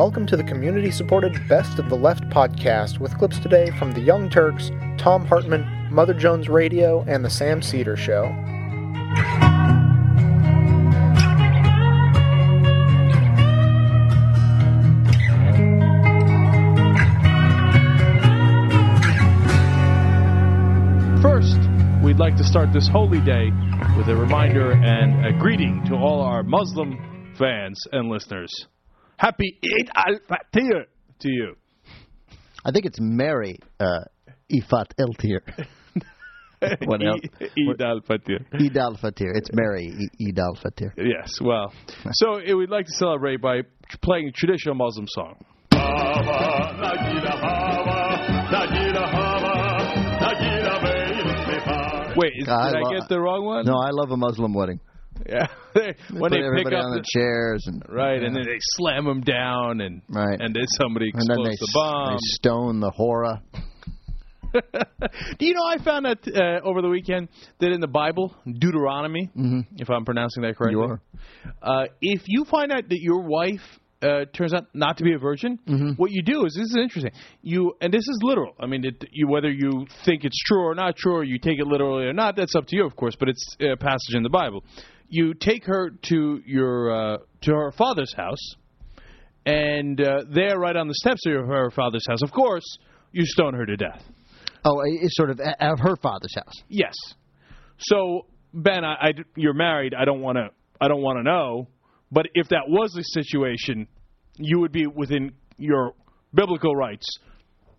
Welcome to the community supported Best of the Left podcast with clips today from The Young Turks, Thom Hartmann, Mother Jones Radio, and The Sam Seder Show. First, we'd like to start this holy day with a reminder and a greeting to all our Muslim fans and listeners. Happy Eid al Fatir to you. I think it's Mary uh, Ifat Eltir. What else? Eid al Fatir. Eid al Fatir. It's Mary E- Eid al Fatir. Yes, well, so eh, we'd like to celebrate by playing a traditional Muslim song. Wait, is, I did I lo- get the wrong one? No, I love a Muslim wedding. Yeah. They when they pick up on the, the chairs and right, and then they slam them down, and Right. and then somebody and then explodes they, the bomb. they stone the horror. Do you know I found out uh, over the weekend that in the Bible, Deuteronomy, if I'm pronouncing that correctly, You are. Uh, if you find out that your wife uh, turns out not to be a virgin, what you do is this is interesting. You and this is literal. I mean, it, you whether you think it's true or not true, or you take it literally or not, that's up to you, of course. But it's a passage in the Bible. You take her to your uh, to her father's house, and uh, there, right on the steps of her father's house, of course, you stone her to death. Oh, it's sort of at her father's house. Yes. So Ben, I, I- you're married. I don't want to. I don't want to know. But if that was the situation, you would be within your biblical rights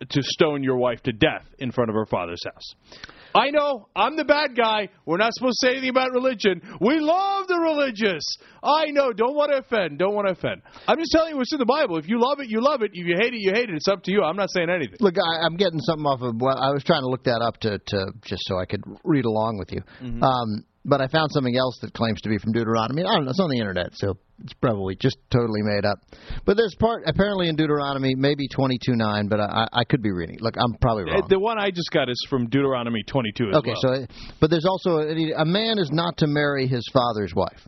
to stone your wife to death in front of her father's house. I know I'm the bad guy. We're not supposed to say anything about religion. We love the religious. I know. Don't want to offend. Don't want to offend. I'm just telling you what's in the Bible. If you love it, you love it. If you hate it, you hate it. It's up to you. I'm not saying anything. Look, I, I'm getting something off of. Well, I was trying to look that up to, to just so I could read along with you. Mm-hmm. Um, but I found something else that claims to be from Deuteronomy. I don't know. It's on the internet, so it's probably just totally made up. But there's part apparently in Deuteronomy, maybe 22:9, but I, I could be reading. Look, I'm probably wrong. Uh, The one I just got is from Deuteronomy 22 as okay, well. so but there's also a, a man is not to marry his father's wife.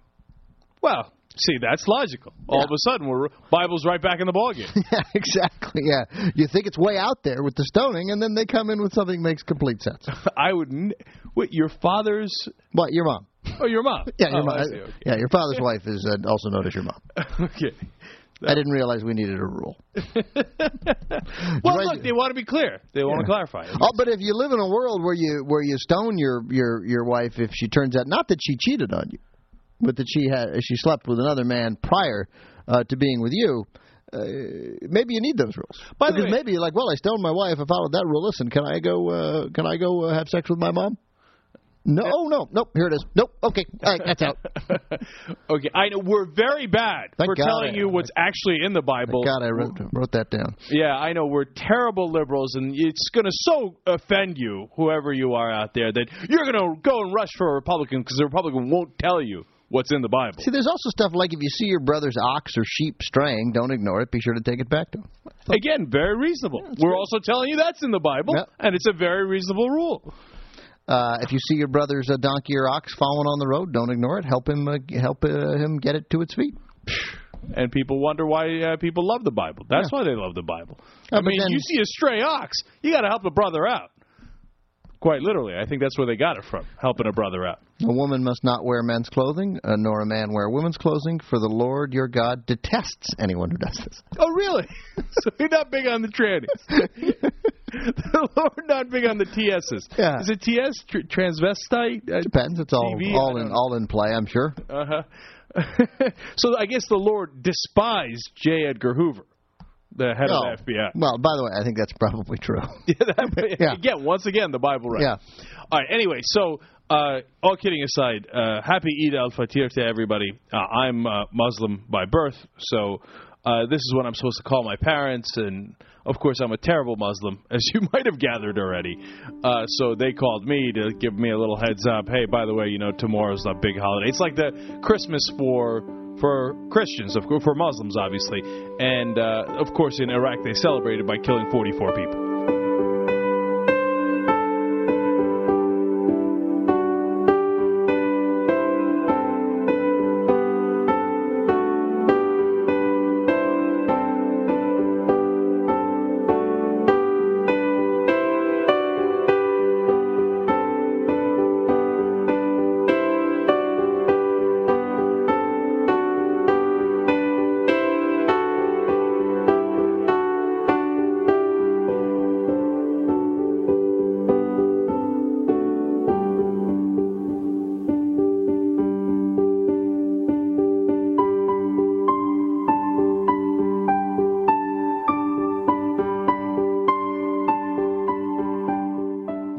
Well, see, that's logical. All Yeah. of a sudden, we're Bible's right back in the ballgame. yeah, exactly. Yeah, you think it's way out there with the stoning, and then they come in with something that makes complete sense. I would. N- wait, your father's? What? Your mom? Oh, your mom. Yeah, your oh, mom. See, okay. Yeah, your father's wife is uh, also known as your mom. okay. I didn't realize we needed a rule. Well, Right. look, they want to be clear. They want to clarify. Oh, but if you live in a world where you where you stone your your your wife if she turns out not that she cheated on you, but that she had she slept with another man prior uh, to being with you. Uh, maybe you need those rules By the because way- maybe you're like, well, I stoned my wife. I followed that rule. Listen, can I go? Uh, can I go uh, have sex with my mom? No, oh, no, nope. Here it is. Nope. Okay, all right, that's out. okay, I know we're very bad Thank for God telling I- you what's actually in the Bible. God, I wrote, wrote that down. Yeah, I know we're terrible liberals, and it's going to so offend you, whoever you are out there, that you're going to go and rush for a Republican because the Republican won't tell you what's in the Bible. See, there's also stuff like if you see your brother's ox or sheep straying, don't ignore it. Be sure to take it back to him. Again, very reasonable. We're also telling you that's in the Bible, Yep. and it's a very reasonable rule. Uh, if you see your brother's uh, donkey or ox falling on the road, don't ignore it. Help him uh, help uh, him get it to its feet. And people wonder why uh, people love the Bible. That's why they love the Bible. Yeah, I mean, then- you see a stray ox, you got to help a brother out. Quite literally, I think that's where they got it from, helping a brother out. A woman must not wear men's clothing, uh, nor a man wear women's clothing, for the Lord your God detests anyone who does this. Oh, really? so you're not big on the trannies. the Lord not big on the TSs. Yeah. Is it TS tr- transvestite? Uh, Depends. It's all TV, all in all in play. I'm sure. Uh-huh. so I guess the Lord despised J. Edgar Hoover, the head Oh. of the FBI. Well, by the way, I think that's probably true. Yeah, that, Yeah. Again, once again, the Bible right. Yeah. All right. Anyway, so uh, all kidding aside, uh, happy Eid al Fitr to everybody. Uh, I'm uh, Muslim by birth, so uh, this is what I'm supposed to call my parents, and of course, I'm a terrible Muslim, as you might have gathered already. Uh, so they called me to give me a little heads up. Hey, by the way, you know tomorrow's the big holiday. It's like the Christmas for for Christians, of course, for Muslims, obviously, and of course in Iraq they celebrated by killing 44 people.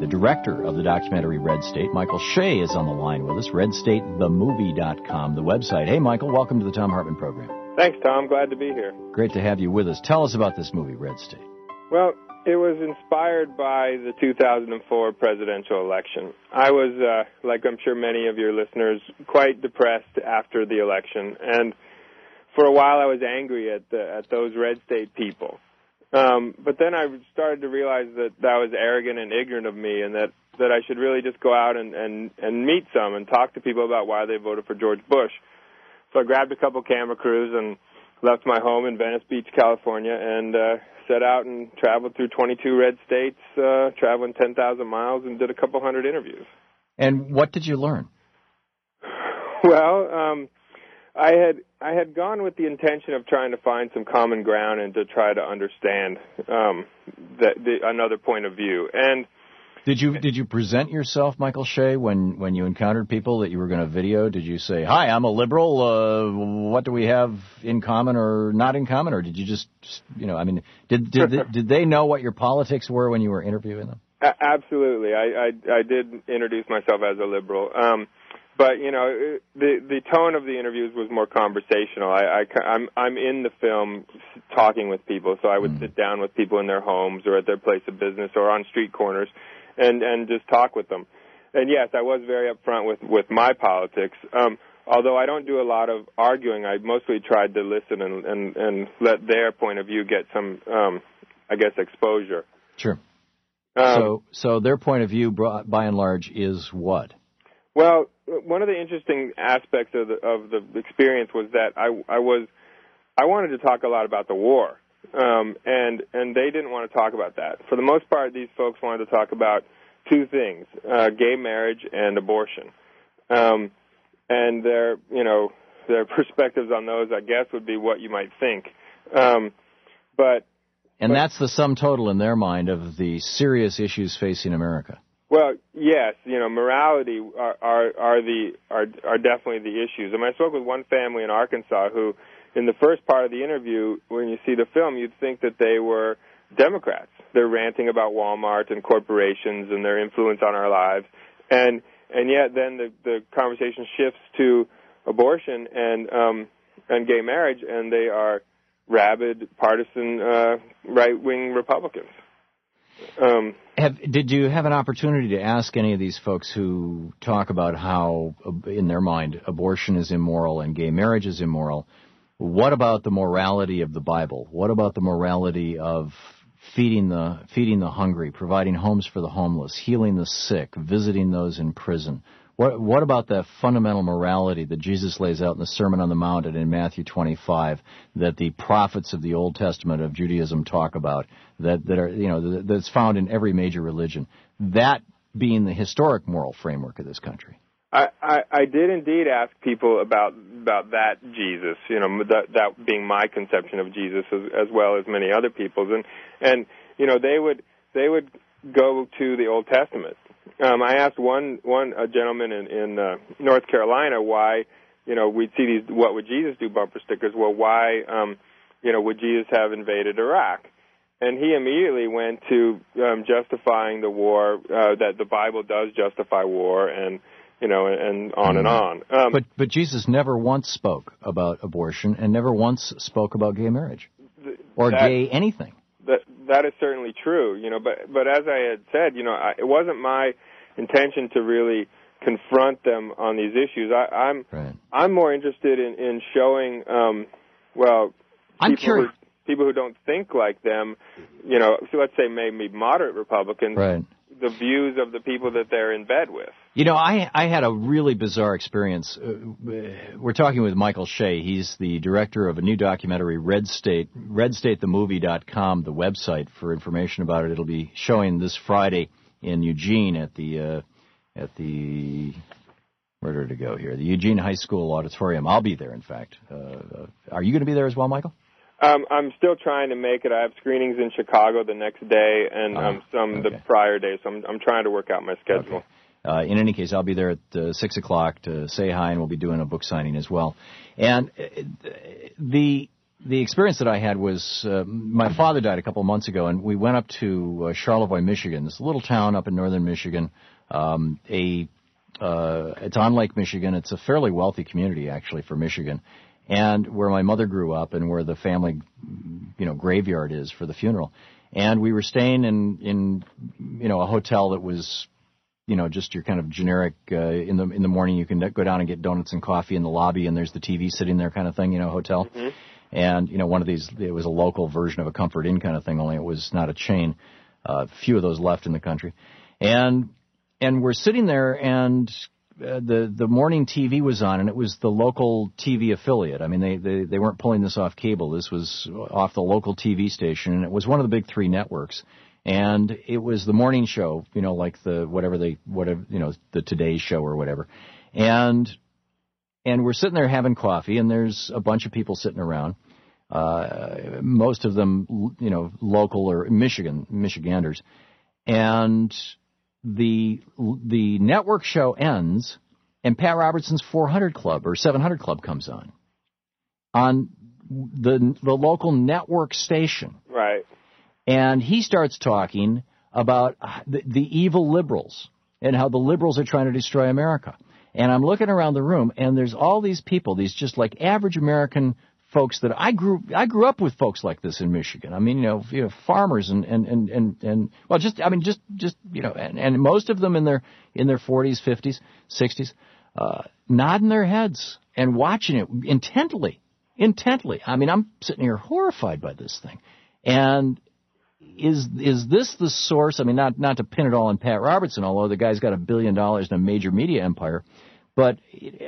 The director of the documentary Red State. Michael Shea is on the line with us, redstatethemovie.com, the website. Hey, Michael, welcome to the Thom Hartmann program. Thanks, Tom. Glad to be here. Great to have you with us. Tell us about this movie, Red State. Well, it was inspired by the 2004 presidential election. I was, uh, like I'm sure many of your listeners, quite depressed after the election, and for a while I was angry at the, at those red state people. Um, but then I started to realize that that was arrogant and ignorant of me, and that that I should really just go out and and and meet some and talk to people about why they voted for George Bush. So I grabbed a couple camera crews and left my home in Venice Beach, California, and uh, set out and traveled through 22 red states, uh, traveling 10,000 miles, and did a couple hundred interviews. And what did you learn? Well, um, I had I had gone with the intention of trying to find some common ground and to try to understand um, the, the, another point of view. And did you did you present yourself, Michael Shea, when when you encountered people that you were going to video? Did you say, "Hi, I'm a liberal. Uh, what do we have in common or not in common?" Or did you just, you know, I mean, did did did they know what your politics were when you were interviewing them? Absolutely, I I, I did introduce myself as a liberal. Um, but you know the the tone of the interviews was more conversational. I, I I'm I'm in the film talking with people, so I would mm. sit down with people in their homes or at their place of business or on street corners, and and just talk with them. And yes, I was very upfront with with my politics. Um, although I don't do a lot of arguing, I mostly tried to listen and and and let their point of view get some, um, I guess, exposure. Sure. Um, so so their point of view, by and large, is what? Well, one of the interesting aspects of the of the experience was that I I was I wanted to talk a lot about the war, um, and and they didn't want to talk about that. For the most part, these folks wanted to talk about two things: uh, gay marriage and abortion. Um, and their you know their perspectives on those, I guess, would be what you might think. Um, but and but, that's the sum total in their mind of the serious issues facing America. Well, yes, you know, morality are are, are the are are definitely the issues. I mean, I spoke with one family in Arkansas who, in the first part of the interview, when you see the film, you'd think that they were Democrats. They're ranting about Walmart and corporations and their influence on our lives, and and yet then the the conversation shifts to abortion and um and gay marriage, and they are rabid partisan uh, right wing Republicans. Um, have, did you have an opportunity to ask any of these folks who talk about how, in their mind, abortion is immoral and gay marriage is immoral? What about the morality of the Bible? What about the morality of feeding the feeding the hungry, providing homes for the homeless, healing the sick, visiting those in prison? What, what about that fundamental morality that Jesus lays out in the Sermon on the Mount and in Matthew 25 that the prophets of the Old Testament of Judaism talk about that, that are, you know, that's found in every major religion? That being the historic moral framework of this country. I, I, I did indeed ask people about about that Jesus, you know, that, that being my conception of Jesus as, as well as many other people's, and and you know they would they would go to the Old Testament um, I asked one one a gentleman in, in uh, North Carolina why you know we'd see these what would Jesus do bumper stickers. Well, why um, you know would Jesus have invaded Iraq? And he immediately went to um, justifying the war uh, that the Bible does justify war and you know, and on and on. Um, but but Jesus never once spoke about abortion and never once spoke about gay marriage or that, gay anything that that is certainly true, you know. But but as I had said, you know, I, it wasn't my intention to really confront them on these issues. I, I'm right. I'm more interested in in showing, um, well, I'm curious. Who, people who don't think like them, you know, so let's say maybe moderate Republicans, right. the views of the people that they're in bed with. You know, I I had a really bizarre experience. Uh, we're talking with Michael Shea. He's the director of a new documentary, Red State, RedStateTheMovie.com, the website for information about it. It'll be showing this Friday in Eugene at the uh, at the where did it go here? The Eugene High School auditorium. I'll be there. In fact, uh, uh are you going to be there as well, Michael? Um, I'm still trying to make it. I have screenings in Chicago the next day and um, some okay. the prior day, so I'm, I'm trying to work out my schedule. Okay. Uh, in any case, I'll be there at uh, six o'clock to say hi, and we'll be doing a book signing as well. And uh, the the experience that I had was uh, my father died a couple of months ago, and we went up to uh, Charlevoix, Michigan, this little town up in northern Michigan. Um, a uh, it's on Lake Michigan. It's a fairly wealthy community actually for Michigan, and where my mother grew up and where the family, you know, graveyard is for the funeral. And we were staying in in you know a hotel that was you know, just your kind of generic uh, in the in the morning you can go down and get donuts and coffee in the lobby and there's the TV sitting there kind of thing, you know, hotel. Mm-hmm. And you know, one of these it was a local version of a Comfort Inn kind of thing, only it was not a chain. A uh, few of those left in the country, and and we're sitting there and. Uh, the the morning TV was on, and it was the local TV affiliate. I mean, they, they they weren't pulling this off cable. This was off the local TV station, and it was one of the big three networks and it was the morning show, you know, like the whatever they whatever you know the Today Show or whatever, and and we're sitting there having coffee, and there's a bunch of people sitting around, uh, most of them you know local or Michigan Michiganders, and the the network show ends, and Pat Robertson's 400 Club or 700 Club comes on on the the local network station. Right and he starts talking about uh, the, the evil liberals and how the liberals are trying to destroy America. And I'm looking around the room, and there's all these people, these just like average American folks that I grew I grew up with folks like this in Michigan. I mean, you know, you know farmers and and and and, and well, just I mean, just just you know, and, and most of them in their in their 40s, 50s, 60s, uh, nodding their heads and watching it intently, intently. I mean, I'm sitting here horrified by this thing, and is is this the source? I mean, not not to pin it all on Pat Robertson, although the guy's got a billion dollars and a major media empire. But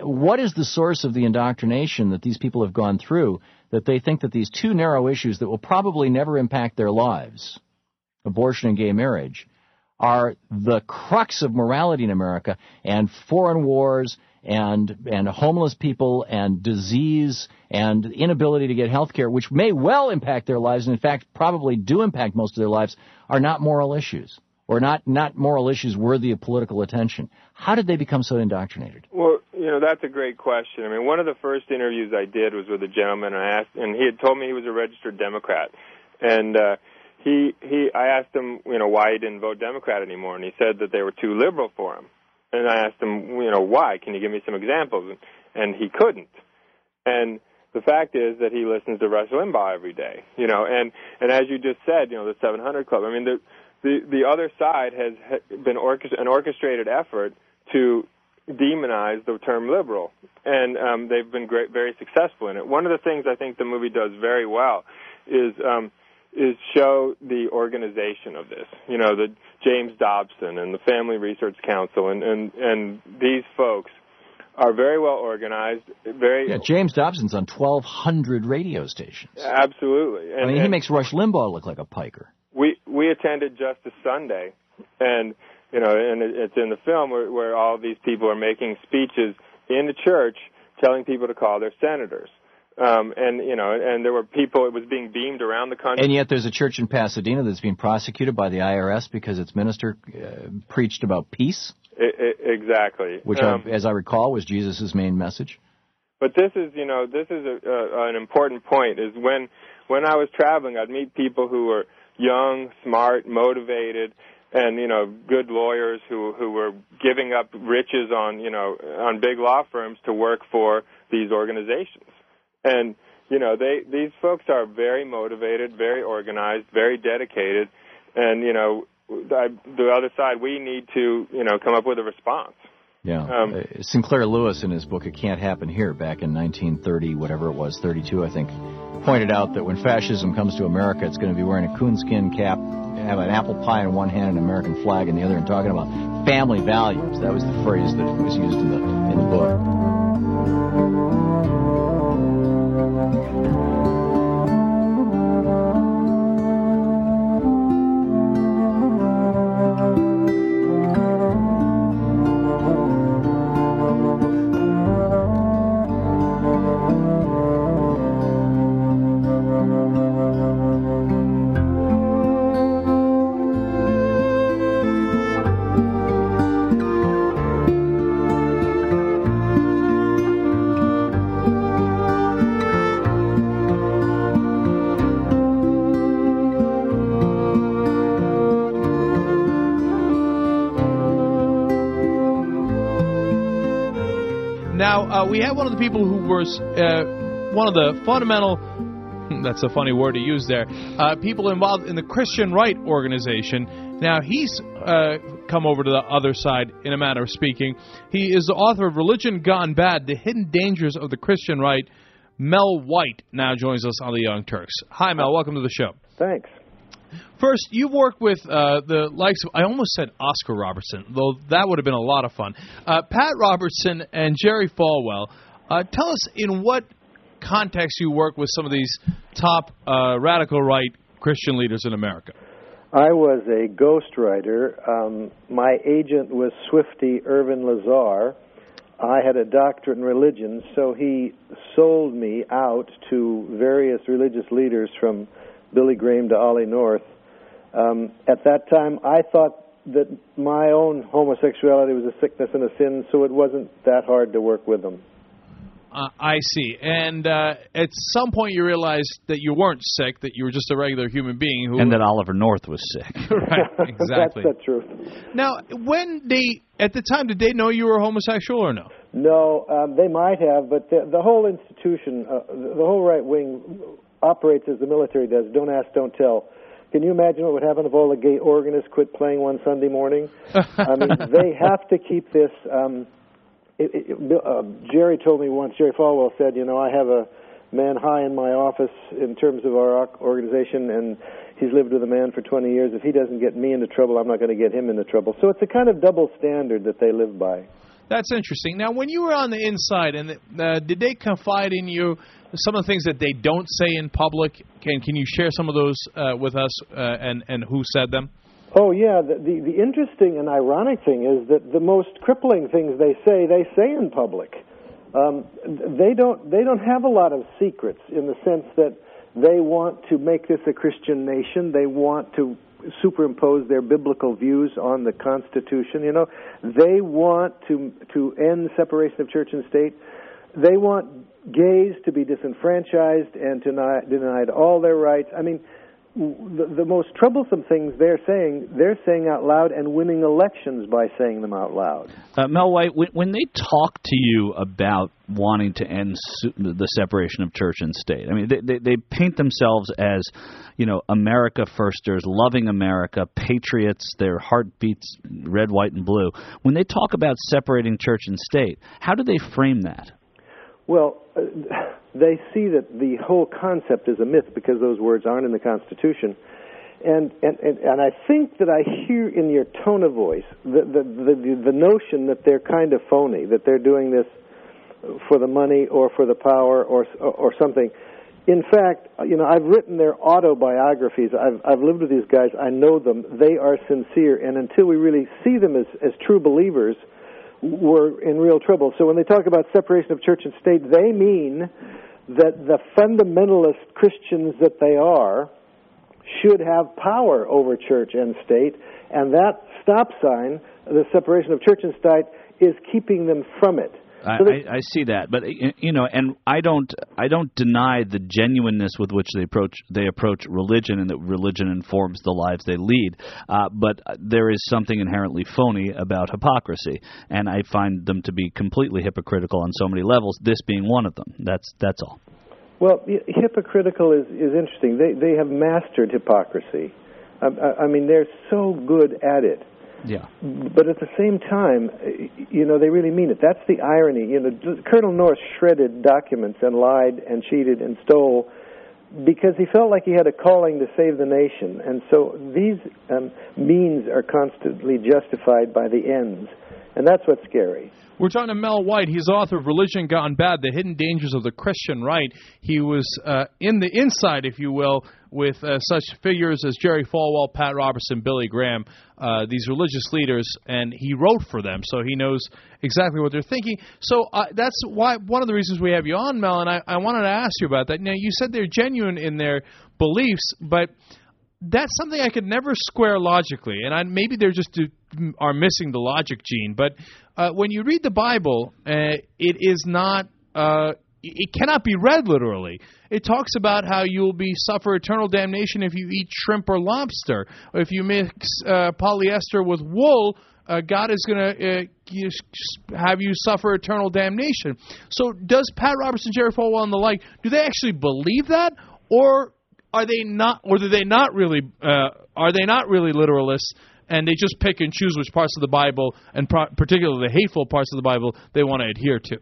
what is the source of the indoctrination that these people have gone through that they think that these two narrow issues that will probably never impact their lives, abortion and gay marriage, are the crux of morality in America and foreign wars and and homeless people and disease and inability to get health care, which may well impact their lives and in fact probably do impact most of their lives, are not moral issues or not not moral issues worthy of political attention. How did they become so indoctrinated? Well, you know that's a great question. I mean, one of the first interviews I did was with a gentleman, and I asked, and he had told me he was a registered Democrat, and uh, he he I asked him, you know, why he didn't vote Democrat anymore, and he said that they were too liberal for him. And I asked him, you know, why? Can you give me some examples? And he couldn't. And the fact is that he listens to Rush Limbaugh every day, you know. And and as you just said, you know, the 700 Club. I mean, the the the other side has been orchest- an orchestrated effort to demonize the term liberal, and um, they've been great, very successful in it. One of the things I think the movie does very well is um, is show the organization of this. You know, the James Dobson and the Family Research Council and and and these folks are very well organized. Very yeah. James Dobson's on twelve hundred radio stations. Absolutely. And, I mean, he makes Rush Limbaugh look like a piker. We we attended Justice Sunday, and you know, and it's in the film where, where all these people are making speeches in the church, telling people to call their senators. Um, and you know, and there were people. It was being beamed around the country. And yet, there's a church in Pasadena that's being prosecuted by the IRS because its minister uh, preached about peace. It, it, exactly. Which, um, I, as I recall, was Jesus' main message. But this is, you know, this is a, a, an important point. Is when when I was traveling, I'd meet people who were young, smart, motivated, and you know, good lawyers who who were giving up riches on you know on big law firms to work for these organizations and you know they these folks are very motivated, very organized, very dedicated, and you know I, the other side we need to you know come up with a response. Yeah. Um, uh, Sinclair Lewis, in his book "It Can't Happen Here," back in 1930, whatever it was, 32, I think, pointed out that when fascism comes to America, it's going to be wearing a coonskin cap, have an apple pie in one hand, and an American flag in the other, and talking about family values. That was the phrase that was used in the in the book. We have one of the people who was uh, one of the fundamental. That's a funny word to use there. Uh, people involved in the Christian Right organization. Now, he's uh, come over to the other side, in a manner of speaking. He is the author of Religion Gone Bad The Hidden Dangers of the Christian Right. Mel White now joins us on the Young Turks. Hi, Mel. Welcome to the show. Thanks. First, you worked with uh, the likes of, I almost said Oscar Robertson, though that would have been a lot of fun. Uh, Pat Robertson and Jerry Falwell. Uh, tell us in what context you work with some of these top uh, radical right Christian leaders in America. I was a ghostwriter. Um, my agent was Swifty Irving Lazar. I had a doctorate in religion, so he sold me out to various religious leaders from Billy Graham to Ollie North. Um, at that time, I thought that my own homosexuality was a sickness and a sin, so it wasn't that hard to work with them. Uh, I see. And uh, at some point, you realized that you weren't sick; that you were just a regular human being. Who and that Oliver North was sick. right. Exactly. That's the truth. Now, when they at the time, did they know you were homosexual or no? No, um, they might have, but the, the whole institution, uh, the whole right wing, operates as the military does. Don't ask, don't tell. Can you imagine what would happen if all the gay organists quit playing one Sunday morning? I mean, they have to keep this. Um, it, it, uh, Jerry told me once. Jerry Falwell said, "You know, I have a man high in my office in terms of our organization, and he's lived with a man for 20 years. If he doesn't get me into trouble, I'm not going to get him into trouble." So it's a kind of double standard that they live by. That's interesting. Now, when you were on the inside, and uh, did they confide in you some of the things that they don't say in public? Can can you share some of those uh, with us, uh, and and who said them? Oh yeah, the, the the interesting and ironic thing is that the most crippling things they say, they say in public. Um, they don't they don't have a lot of secrets in the sense that they want to make this a Christian nation. They want to superimpose their biblical views on the Constitution. You know, they want to to end separation of church and state. They want gays to be disenfranchised and denied all their rights. I mean, the, the most troublesome things they're saying, they're saying out loud and winning elections by saying them out loud. Uh, Mel White, when, when they talk to you about wanting to end the separation of church and state, I mean, they, they, they paint themselves as, you know, America firsters, loving America, patriots, their heart beats red, white, and blue. When they talk about separating church and state, how do they frame that? Well, uh, they see that the whole concept is a myth because those words aren't in the Constitution. And, and, and, and I think that I hear in your tone of voice the, the, the, the notion that they're kind of phony, that they're doing this for the money or for the power or, or something. In fact, you know, I've written their autobiographies. I've, I've lived with these guys. I know them. They are sincere. And until we really see them as, as true believers, we're in real trouble. So when they talk about separation of church and state, they mean that the fundamentalist Christians that they are should have power over church and state, and that stop sign, the separation of church and state, is keeping them from it. I, I, see that, but you know, and I don't, I don't deny the genuineness with which they approach they approach religion, and that religion informs the lives they lead. Uh, but there is something inherently phony about hypocrisy, and I find them to be completely hypocritical on so many levels. This being one of them. That's that's all. Well, hypocritical is is interesting. They they have mastered hypocrisy. I, I mean, they're so good at it yeah. But at the same time, you know, they really mean it. That's the irony. You know, Colonel North shredded documents and lied and cheated and stole because he felt like he had a calling to save the nation. And so these um, means are constantly justified by the ends. And that's what's scary. We're talking to Mel White. He's author of Religion Gone Bad: The Hidden Dangers of the Christian Right. He was uh, in the inside, if you will, with uh, such figures as Jerry Falwell, Pat Robertson, Billy Graham, uh, these religious leaders, and he wrote for them, so he knows exactly what they're thinking. So uh, that's why one of the reasons we have you on, Mel. And I, I wanted to ask you about that. Now, you said they're genuine in their beliefs, but that's something I could never square logically, and I, maybe they're just are missing the logic gene. But uh, when you read the Bible, uh, it is not. Uh, it cannot be read literally. It talks about how you will be suffer eternal damnation if you eat shrimp or lobster, or if you mix uh, polyester with wool. uh, God is going to uh, have you suffer eternal damnation. So, does Pat Robertson, Jerry Falwell, and the like, do they actually believe that, or are they not, or do they not really, uh, are they not really literalists? And they just pick and choose which parts of the Bible, and pro- particularly the hateful parts of the Bible, they want to adhere to.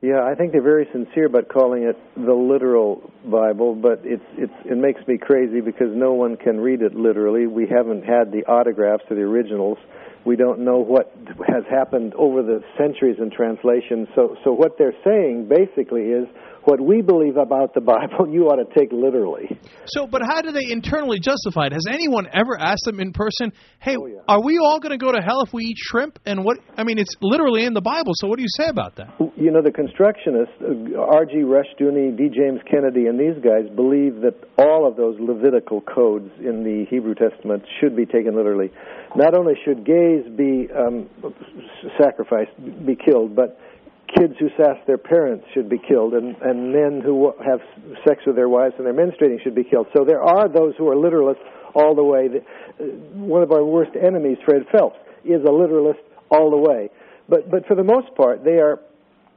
Yeah, I think they're very sincere about calling it the literal Bible, but it's it's it makes me crazy because no one can read it literally. We haven't had the autographs of the originals. We don't know what has happened over the centuries in translation. So so what they're saying basically is what we believe about the Bible, you ought to take literally. So, but how do they internally justify it? Has anyone ever asked them in person, "Hey, oh, yeah. are we all going to go to hell if we eat shrimp?" And what I mean, it's literally in the Bible. So, what do you say about that? You know, the constructionists, uh, R.J. Rushdoony, D. James Kennedy, and these guys believe that all of those Levitical codes in the Hebrew Testament should be taken literally. Not only should gays be um, sacrificed, be killed, but kids who sass their parents should be killed, and, and men who have sex with their wives and they're menstruating should be killed. So there are those who are literalists all the way. Uh, one of our worst enemies, Fred Phelps, is a literalist all the way. But but for the most part, they are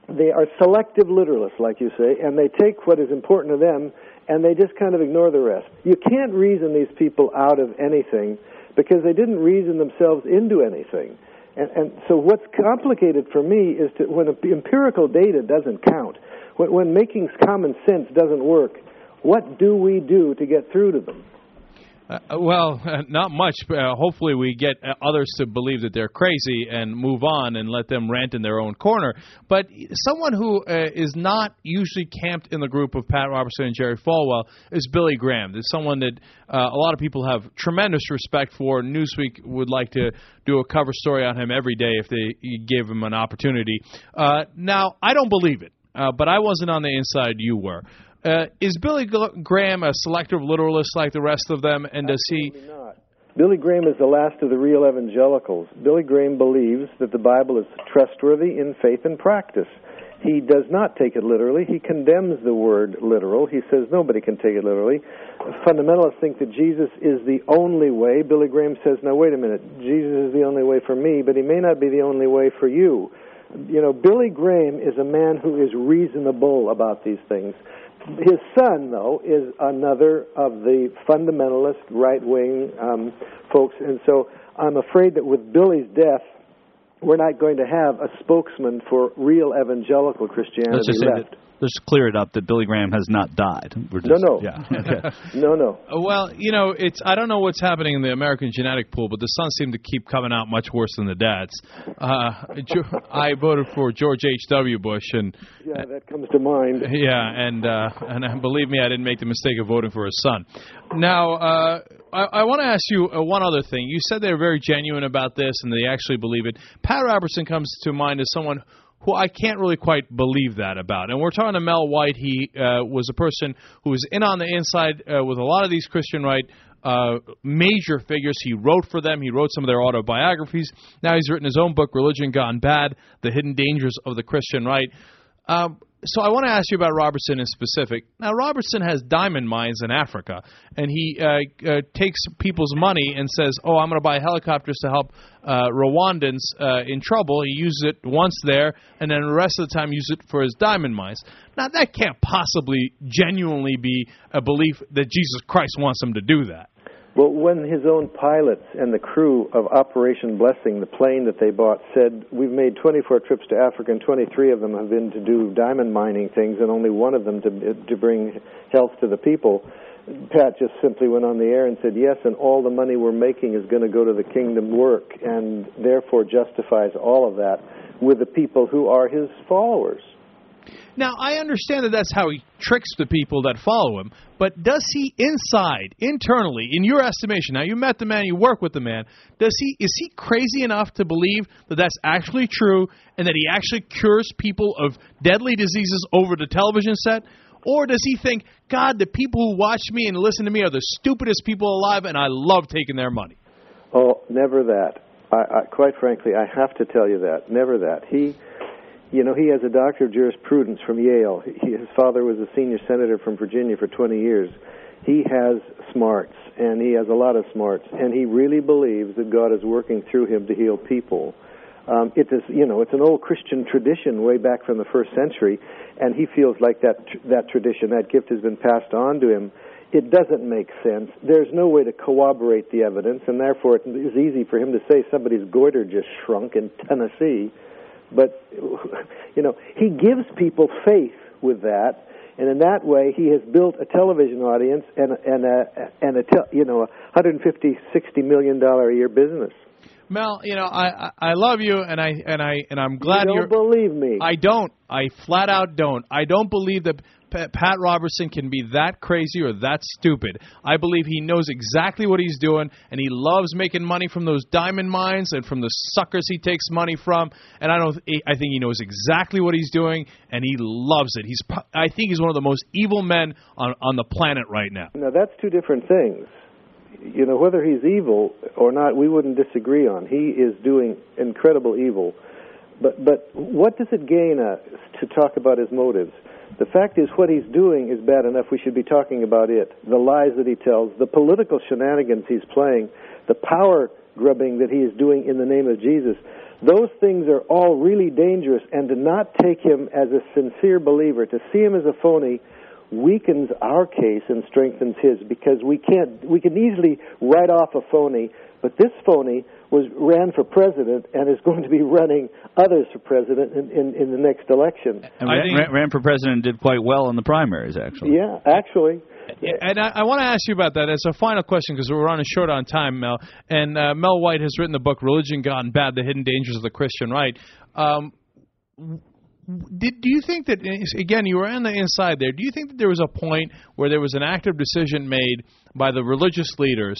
they are selective literalists, like you say, and they take what is important to them and they just kind of ignore the rest. You can't reason these people out of anything because they didn't reason themselves into anything. And, and so what's complicated for me is to, when empirical data doesn't count, when, when making common sense doesn't work, what do we do to get through to them? Uh, well, uh, not much. Uh, hopefully, we get uh, others to believe that they're crazy and move on and let them rant in their own corner. But someone who uh, is not usually camped in the group of Pat Robertson and Jerry Falwell is Billy Graham. There's someone that uh, a lot of people have tremendous respect for. Newsweek would like to do a cover story on him every day if they gave him an opportunity. now, I don't believe it. Uh, but I wasn't on the inside. You were. Uh, is Billy Graham a selective literalist like the rest of them, and does he? Not. Billy Graham is the last of the real evangelicals. Billy Graham believes that the Bible is trustworthy in faith and practice. He does not take it literally. He condemns the word literal. He says nobody can take it literally. Fundamentalists think that Jesus is the only way. Billy Graham says, now wait a minute, Jesus is the only way for me, but he may not be the only way for you. You know, Billy Graham is a man who is reasonable about these things. His son, though, is another of the fundamentalist right wing um, folks, and so I'm afraid that with Billy's death, we're not going to have a spokesman for real evangelical Christianity left let's clear it up that Billy Graham has not died. We're just, no, no, yeah, okay. no, no. Well, you know, it's I don't know what's happening in the American genetic pool, but the sons seem to keep coming out much worse than the dads. Uh, I voted for George H. W. Bush, and yeah, that comes to mind. Yeah, and uh, and believe me, I didn't make the mistake of voting for his son. Now, uh, I, I want to ask you uh, one other thing. You said they're very genuine about this, and they actually believe it. Pat Robertson comes to mind as someone who I can't really quite believe that about. And we're talking to Mel White. He uh, was a person who was in on the inside uh, with a lot of these Christian right uh, major figures. He wrote for them. He wrote some of their autobiographies. Now he's written his own book, Religion Gone Bad: The Hidden Dangers of the Christian Right. Um, so I want to ask you about Robertson in specific. Now Robertson has diamond mines in Africa, and he uh, uh, takes people's money and says, "Oh, I'm going to buy helicopters to help uh, Rwandans uh, in trouble." He uses it once there, and then the rest of the time uses it for his diamond mines. Now that can't possibly genuinely be a belief that Jesus Christ wants him to do that. Well, when his own pilots and the crew of Operation Blessing, the plane that they bought, said, We've made 24 trips to Africa, and 23 of them have been to do diamond mining things, and only one of them to, to bring health to the people. Pat just simply went on the air and said, Yes, and all the money we're making is going to go to the kingdom work, and therefore justifies all of that with the people who are his followers. Now, I understand that that's how he tricks the people that follow him, but does he inside, internally, in your estimation, now you met the man, you work with the man, does he is he crazy enough to believe that that's actually true and that he actually cures people of deadly diseases over the television set? Or does he think, God, the people who watch me and listen to me are the stupidest people alive and I love taking their money? Oh, never that. I, I, quite frankly, I have to tell you that. Never that. He you know, he has a doctor of jurisprudence from Yale. He, his father was a senior senator from Virginia for 20 years. he has smarts, and he has a lot of smarts, and he really believes that God is working through him to heal people. Um, it is, you know, it's an old Christian tradition way back from the first century, and he feels like that that tradition, that gift, has been passed on to him. It doesn't make sense. There's no way to corroborate the evidence, and therefore it is easy for him to say somebody's goiter just shrunk in Tennessee. But you know, he gives people faith with that, and in that way, he has built a television audience and and a and a you know a 150 60 million dollar a year business. Mel, you know, I, I I love you, and I and I and I'm glad you are believe me. I don't. I flat out don't. I don't believe that Pat Robertson can be that crazy or that stupid. I believe he knows exactly what he's doing, and he loves making money from those diamond mines and from the suckers he takes money from. And I don't. I think he knows exactly what he's doing, and he loves it. He's. I think he's one of the most evil men on on the planet right now. Now that's two different things you know, whether he's evil or not, we wouldn't disagree on. He is doing incredible evil. But but what does it gain us to talk about his motives? The fact is, what he's doing is bad enough. We should be talking about it. The lies that he tells, the political shenanigans he's playing, the power grubbing that he is doing in the name of Jesus. Those things are all really dangerous. And to not take him as a sincere believer, to see him as a phony, weakens our case and strengthens his because we can't we can easily write off a phony, but this phony was ran for president and is going to be running others for president in, in, in the next election. And ran, ran, ran for president and did quite well in the primaries, actually. Yeah, actually. And I, I want to ask you about that as a final question because we're running short on time, Mel. And uh, Mel White has written the book "Religion Gone Bad: The Hidden Dangers of the Christian Right." Um, did do you think that again you were on the inside there? Do you think that there was a point where there was an active decision made by the religious leaders?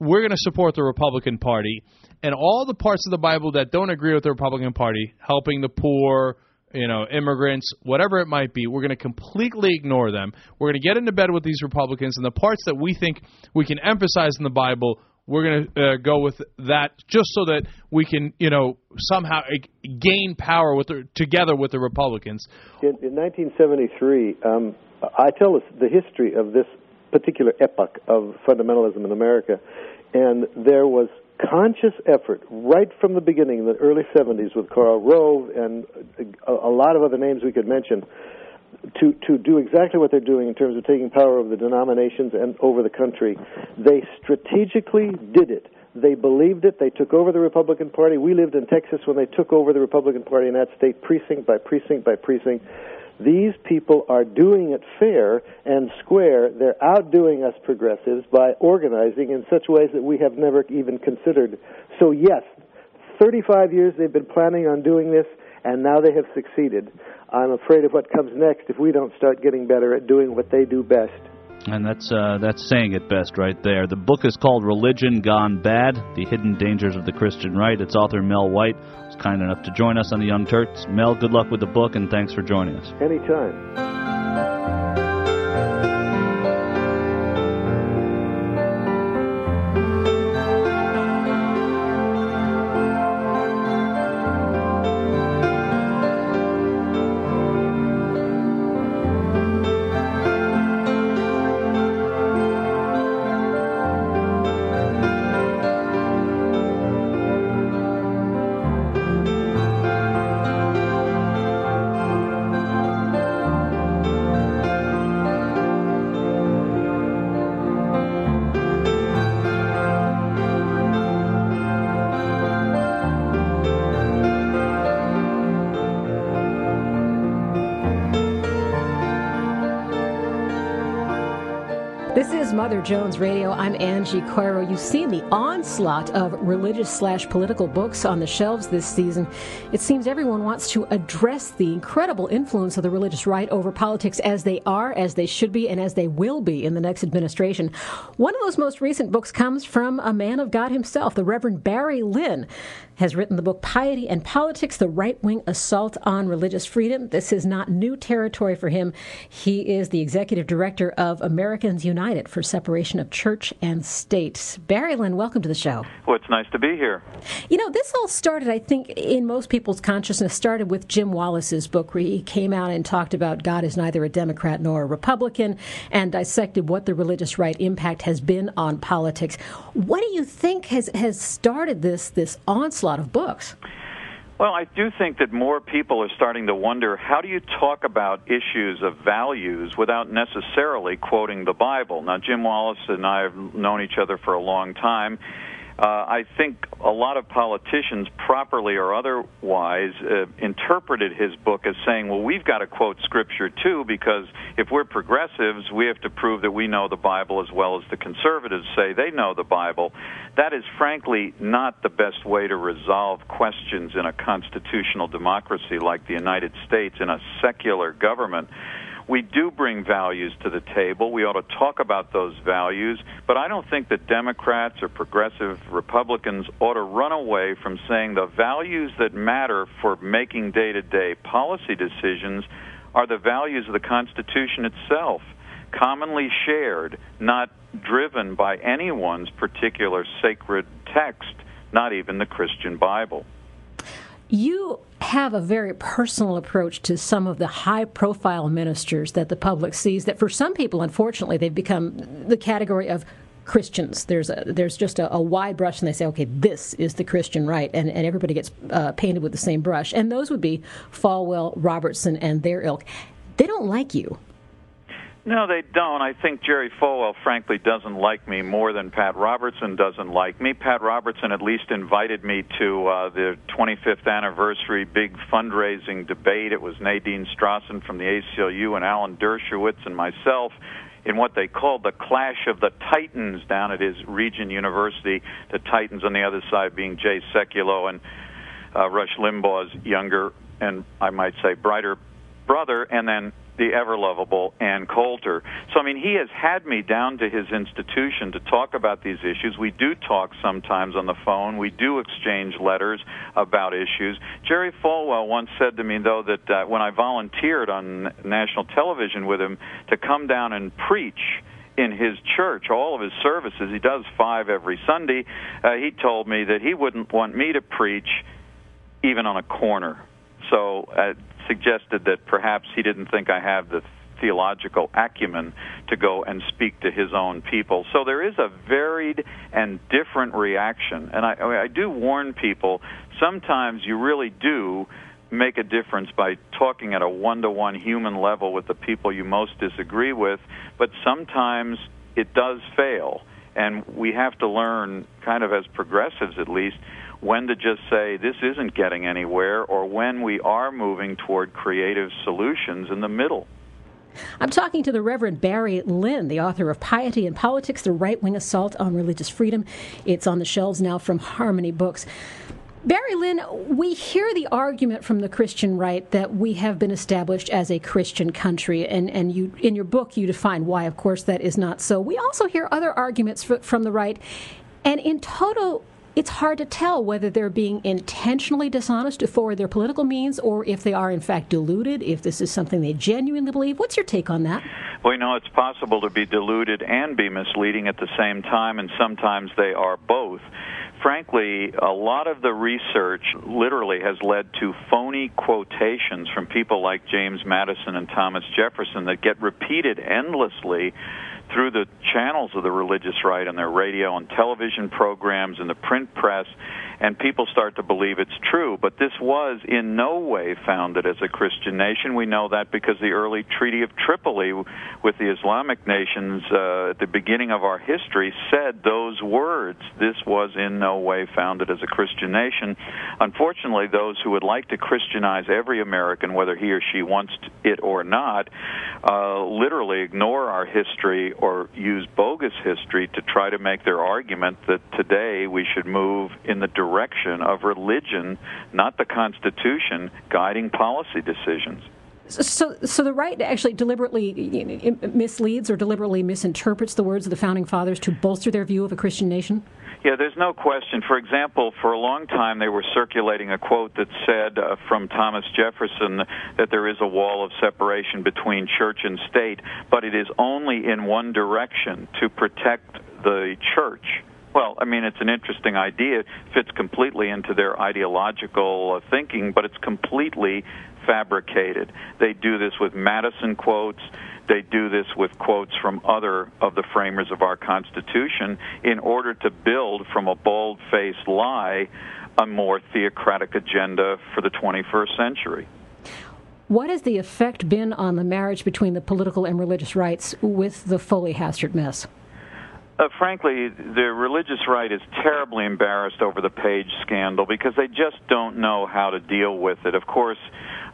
We're going to support the Republican Party, and all the parts of the Bible that don't agree with the Republican Party, helping the poor, you know, immigrants, whatever it might be, we're going to completely ignore them. We're going to get into bed with these Republicans, and the parts that we think we can emphasize in the Bible, we're going to uh, go with that just so that we can, you know, somehow gain power with the, together with the Republicans. In, in 1973, um, I tell us the history of this particular epoch of fundamentalism in America, and there was conscious effort right from the beginning in the early 70s with Karl Rove and a, a lot of other names we could mention to to do exactly what they're doing in terms of taking power over the denominations and over the country. They strategically did it. They believed it. They took over the Republican Party. We lived in Texas when they took over the Republican Party in that state, precinct by precinct by precinct. These people are doing it fair and square. They're outdoing us progressives by organizing in such ways that we have never even considered. So, yes, 35 years they've been planning on doing this, and now they have succeeded. I'm afraid of what comes next if we don't start getting better at doing what they do best. And that's uh, that's saying it best right there. The book is called Religion Gone Bad: The Hidden Dangers of the Christian Right. Its author Mel White was kind enough to join us on the Young Turks. Mel, good luck with the book, and thanks for joining us. Anytime. I'm Angie Coiro. You've seen the onslaught of religious slash political books on the shelves this season. It seems everyone wants to address the incredible influence of the religious right over politics as they are, as they should be, and as they will be in the next administration. One of those most recent books comes from a man of God himself, the Reverend Barry Lynn. has written the book Piety and Politics The Right Wing Assault on Religious Freedom. This is not new territory for him. He is the executive director of Americans United for Separation of Church and State. Barry Lynn, welcome to the show. Well, it's nice to be here. You know, this all started, I think, in most people's consciousness, started with Jim Wallis's book, where he came out and talked about God is neither a Democrat nor a Republican and dissected what the religious right impact has been on politics. What do you think has, has started this, this onslaught? of books. Well, I do think that more people are starting to wonder how do you talk about issues of values without necessarily quoting the Bible? Now, Jim Wallis and I have known each other for a long time. Uh, I think a lot of politicians, properly or otherwise, uh, interpreted his book as saying, well, we've got to quote Scripture too, because if we're progressives, we have to prove that we know the Bible as well as the conservatives say they know the Bible. That is, frankly, not the best way to resolve questions in a constitutional democracy like the United States, in a secular government we do bring values to the table. We ought to talk about those values, but I don't think that Democrats or progressive Republicans ought to run away from saying the values that matter for making day to day policy decisions are the values of the Constitution itself, commonly shared, not driven by anyone's particular sacred text, not even the Christian Bible. You have a very personal approach to some of the high profile ministers that the public sees that for some people unfortunately they've become the category of Christians. There's a, there's just a, a, wide brush, and they say, okay, this is the Christian right, and, and everybody gets uh, painted with the same brush. And those would be Falwell, Robertson, and their ilk. They don't like you. No, they don't. I think Jerry Falwell, frankly, doesn't like me more than Pat Robertson doesn't like me. Pat Robertson at least invited me to uh, the 25th anniversary big fundraising debate. It was Nadine Strossen from the ACLU and Alan Dershowitz and myself in what they called the clash of the titans down at his Regent University. The titans on the other side being Jay Sekulow and uh, Rush Limbaugh's younger and I might say brighter brother, and then the ever lovable Ann Coulter. So, I mean, he has had me down to his institution to talk about these issues. We do talk sometimes on the phone. We do exchange letters about issues. Jerry Falwell once said to me, though, that uh, when I volunteered on national television with him to come down and preach, in his church, all of his services, he does five every Sunday. Uh, he told me that he wouldn't want me to preach even on a corner. So uh, suggested that perhaps he didn't think I have the theological acumen to go and speak to his own people. So there is a varied and different reaction. And I, I do warn people sometimes you really do make a difference by talking at a one to one human level with the people you most disagree with, but sometimes it does fail. And we have to learn, kind of as progressives at least, when to just say this isn't getting anywhere, or when we are moving toward creative solutions in the middle. I'm talking to the Reverend Barry Lynn, the author of Piety and Politics The Right Wing Assault on Religious Freedom. It's on the shelves now from Harmony Books. Barry Lynn, we hear the argument from the Christian right that we have been established as a Christian country, and, and you in your book you define why, of course, that is not so. We also hear other arguments from the right, and in total, it's hard to tell whether they're being intentionally dishonest to forward their political means or if they are in fact deluded, if this is something they genuinely believe. What's your take on that? Well, you know, it's possible to be deluded and be misleading at the same time, and sometimes they are both. Frankly, a lot of the research literally has led to phony quotations from people like James Madison and Thomas Jefferson that get repeated endlessly through the channels of the religious right on their radio and television programs and the print press and people start to believe it's true. But this was in no way founded as a Christian nation. We know that because the early Treaty of Tripoli with the Islamic nations uh, at the beginning of our history said those words. This was in no way founded as a Christian nation. Unfortunately, those who would like to Christianize every American, whether he or she wants it or not, uh, literally ignore our history or use bogus history to try to make their argument that today we should move in the direction direction of religion, not the Constitution, guiding policy decisions. So, so the right actually deliberately misleads or deliberately misinterprets the words of the founding fathers to bolster their view of a Christian nation. Yeah, there's no question. For example, for a long time they were circulating a quote that said uh, from Thomas Jefferson that there is a wall of separation between church and state, but it is only in one direction to protect the church. Well, I mean, it's an interesting idea. It fits completely into their ideological uh, thinking, but it's completely fabricated. They do this with Madison quotes. They do this with quotes from other of the framers of our Constitution in order to build from a bald faced lie a more theocratic agenda for the 21st century. What has the effect been on the marriage between the political and religious rights with the Foley Hastert mess? Uh, frankly, the religious right is terribly embarrassed over the Page scandal because they just don't know how to deal with it. Of course,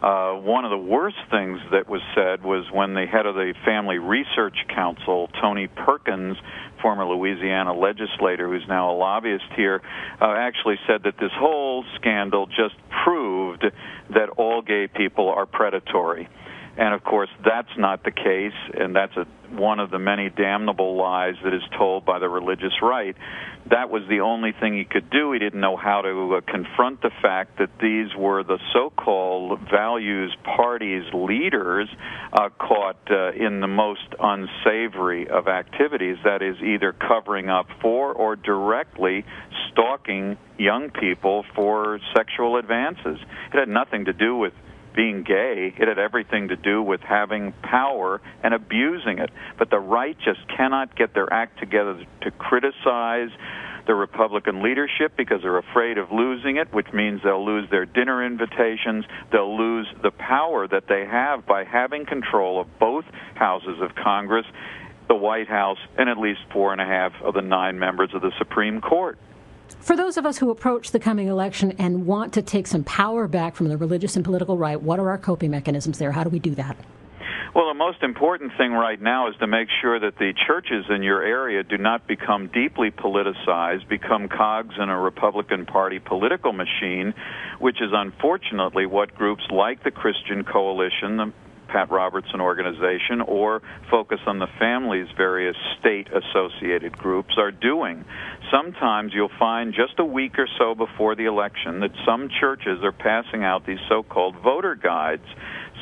uh, one of the worst things that was said was when the head of the Family Research Council, Tony Perkins, former Louisiana legislator who's now a lobbyist here, uh, actually said that this whole scandal just proved that all gay people are predatory. And of course, that's not the case, and that's a, one of the many damnable lies that is told by the religious right. That was the only thing he could do. He didn't know how to uh, confront the fact that these were the so called values parties leaders uh, caught uh, in the most unsavory of activities that is, either covering up for or directly stalking young people for sexual advances. It had nothing to do with being gay. It had everything to do with having power and abusing it. But the right just cannot get their act together to criticize the Republican leadership because they're afraid of losing it, which means they'll lose their dinner invitations. They'll lose the power that they have by having control of both houses of Congress, the White House, and at least four and a half of the nine members of the Supreme Court. For those of us who approach the coming election and want to take some power back from the religious and political right, what are our coping mechanisms there? How do we do that? Well, the most important thing right now is to make sure that the churches in your area do not become deeply politicized, become cogs in a Republican Party political machine, which is unfortunately what groups like the Christian Coalition, the Pat Robertson organization or Focus on the Family's various state associated groups are doing. Sometimes you'll find just a week or so before the election that some churches are passing out these so called voter guides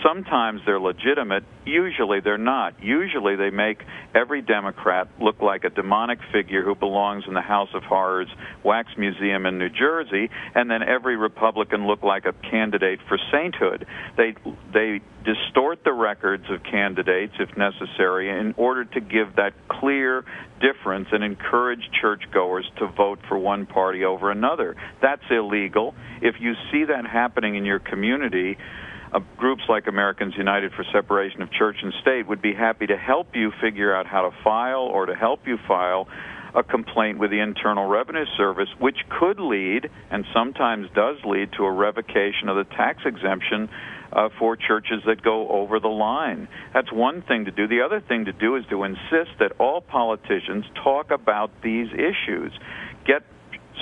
Sometimes they're legitimate. Usually they're not. Usually they make every Democrat look like a demonic figure who belongs in the House of Horrors Wax Museum in New Jersey, and then every Republican look like a candidate for sainthood. They they distort the records of candidates if necessary in order to give that clear difference and encourage churchgoers to vote for one party over another. That's illegal. If you see that happening in your community, uh, groups like Americans United for Separation of Church and State would be happy to help you figure out how to file or to help you file a complaint with the Internal Revenue Service, which could lead, and sometimes does lead, to a revocation of the tax exemption uh, for churches that go over the line. That's one thing to do. The other thing to do is to insist that all politicians talk about these issues. Get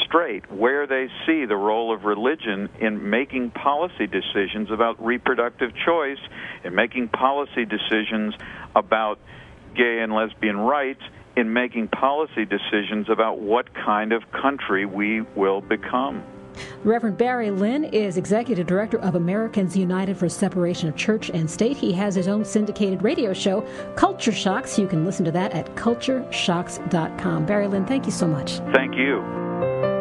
straight where they see the role of religion in making policy decisions about reproductive choice, in making policy decisions about gay and lesbian rights, in making policy decisions about what kind of country we will become. Reverend Barry Lynn is Executive Director of Americans United for Separation of Church and State. He has his own syndicated radio show, Culture Shocks. You can listen to that at cultureshocks.com. Barry Lynn, thank you so much. Thank you.